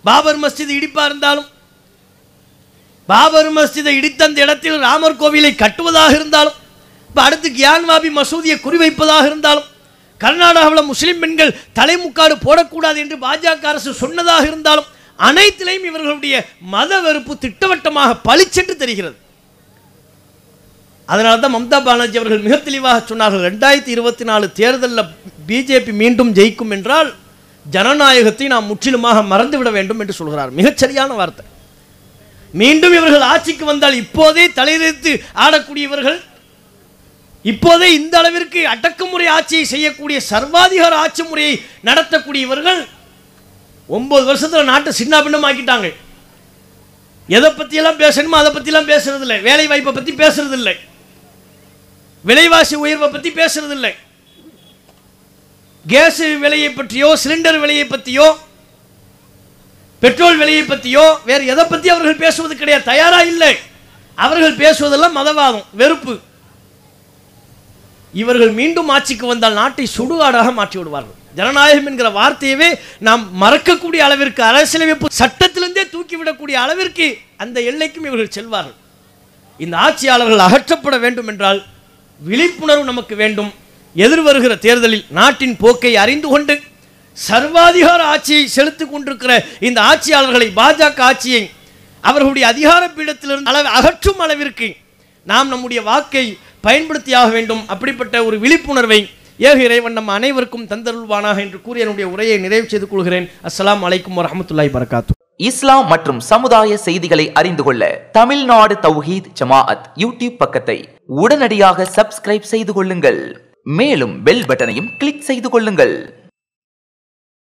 பாபர் மஸ்ஜித் இடிப்பாக இருந்தாலும் பாபர் மஸ்ஜிதை இடித்த அந்த இடத்தில் ராமர் கோவிலை கட்டுவதாக இருந்தாலும் இப்போ அடுத்து கியான்வாபி மசூதியை குறிவைப்பதாக இருந்தாலும் கர்நாடகாவில் முஸ்லீம் பெண்கள் தலைமுக்காடு போடக்கூடாது என்று பாஜக அரசு சொன்னதாக இருந்தாலும் அனைத்திலையும் இவர்களுடைய மத வெறுப்பு திட்டவட்டமாக பளிச்சென்று தெரிகிறது. அதனால தான் மம்தா பானர்ஜி அவர்கள் மிக தெளிவாக சொன்னார்கள் ரெண்டாயிரத்தி இருபத்தி நாலு தேர்தலில் பிஜேபி மீண்டும் ஜெயிக்கும் என்றால் ஜனநாயகத்தை நாம் முற்றிலுமாக மறந்துவிட வேண்டும் என்று சொல்கிறார். மிகச்சரியான வார்த்தை. மீண்டும் இவர்கள் ஆட்சிக்கு வந்தால் இப்போதே தலையிலிருந்து ஆடக்கூடியவர்கள் இப்போதே இந்த அளவிற்கு அடக்குமுறை ஆட்சியை செய்யக்கூடிய சர்வாதிகார ஆட்சி முறையை நடத்தக்கூடியவர்கள் ஒன்பது வருஷத்தில் நாட்டை சின்ன பின்னமாக்கிட்டாங்க எதை பற்றியெல்லாம் பேசணுமோ அதை பற்றிலாம் பேசுறதில்லை. வேலை வாய்ப்பை பற்றி பேசுறதில்லை. விலைவாசி உயர்வை பற்றி பேசுறதில்லை. கேஸ் விலையை பற்றியோ சிலிண்டர் விலையை பற்றியோ பெட்ரோல் விலையை பற்றியோ வேறு எதை பற்றி அவர்கள் பேசுவது கிடையாது. தயாராக இல்லை. அவர்கள் பேசுவதெல்லாம் மதவாதம் வெறுப்பு. இவர்கள் மீண்டும் ஆட்சிக்கு வந்தால் நாட்டை சுடுகாடாக மாற்றி விடுவார்கள். ஜனநாயகம் என்கிற வார்த்தையவே நாம் மறக்கக்கூடிய அளவிற்கு அரசியலமைப்பு சட்டத்திலிருந்தே தூக்கிவிடக்கூடிய அளவிற்கு அந்த எல்லைக்கும் இவர்கள் செல்வார்கள். இந்த ஆட்சியாளர்கள் அகற்றப்பட வேண்டும் என்றால் விழிப்புணர்வு நமக்கு வேண்டும். எதிர்வருகிற தேர்தலில் நாட்டின் போக்கை அறிந்து கொண்டு சர்வாதிகார ஆட்சியை செலுத்தி கொண்டிருக்கிற இந்த ஆட்சியாளர்களை பாஜக ஆட்சியை அவர்களுடைய அதிகார பீடத்திலிருந்து அளவு அகற்றும் அளவிற்கு நாம் நம்முடைய வாக்கை பயன்படுத்தியாக வேண்டும். அப்படிப்பட்ட ஒரு விழிப்புணர்வை ஏக இறைவன் நம்ம அனைவருக்கும் தந்தருள்வானாக என்று கூறி என்னுடைய உரையை நிறைவு செய்து கொள்கிறேன். அஸ்லாம் அலைக்கும் வரமத்துல்லாய் பரகாத்து இஸ்லாம் மற்றும் சமுதாய செய்திகளை அறிந்து கொள்ள தமிழ்நாடு தௌஹீத் ஜமாஅத் யூடியூப் பக்கத்தை உடனடியாக சப்ஸ்கிரைப் செய்து கொள்ளுங்கள். மேலும் பெல் பட்டனையும் கிளிக் செய்து கொள்ளுங்கள்.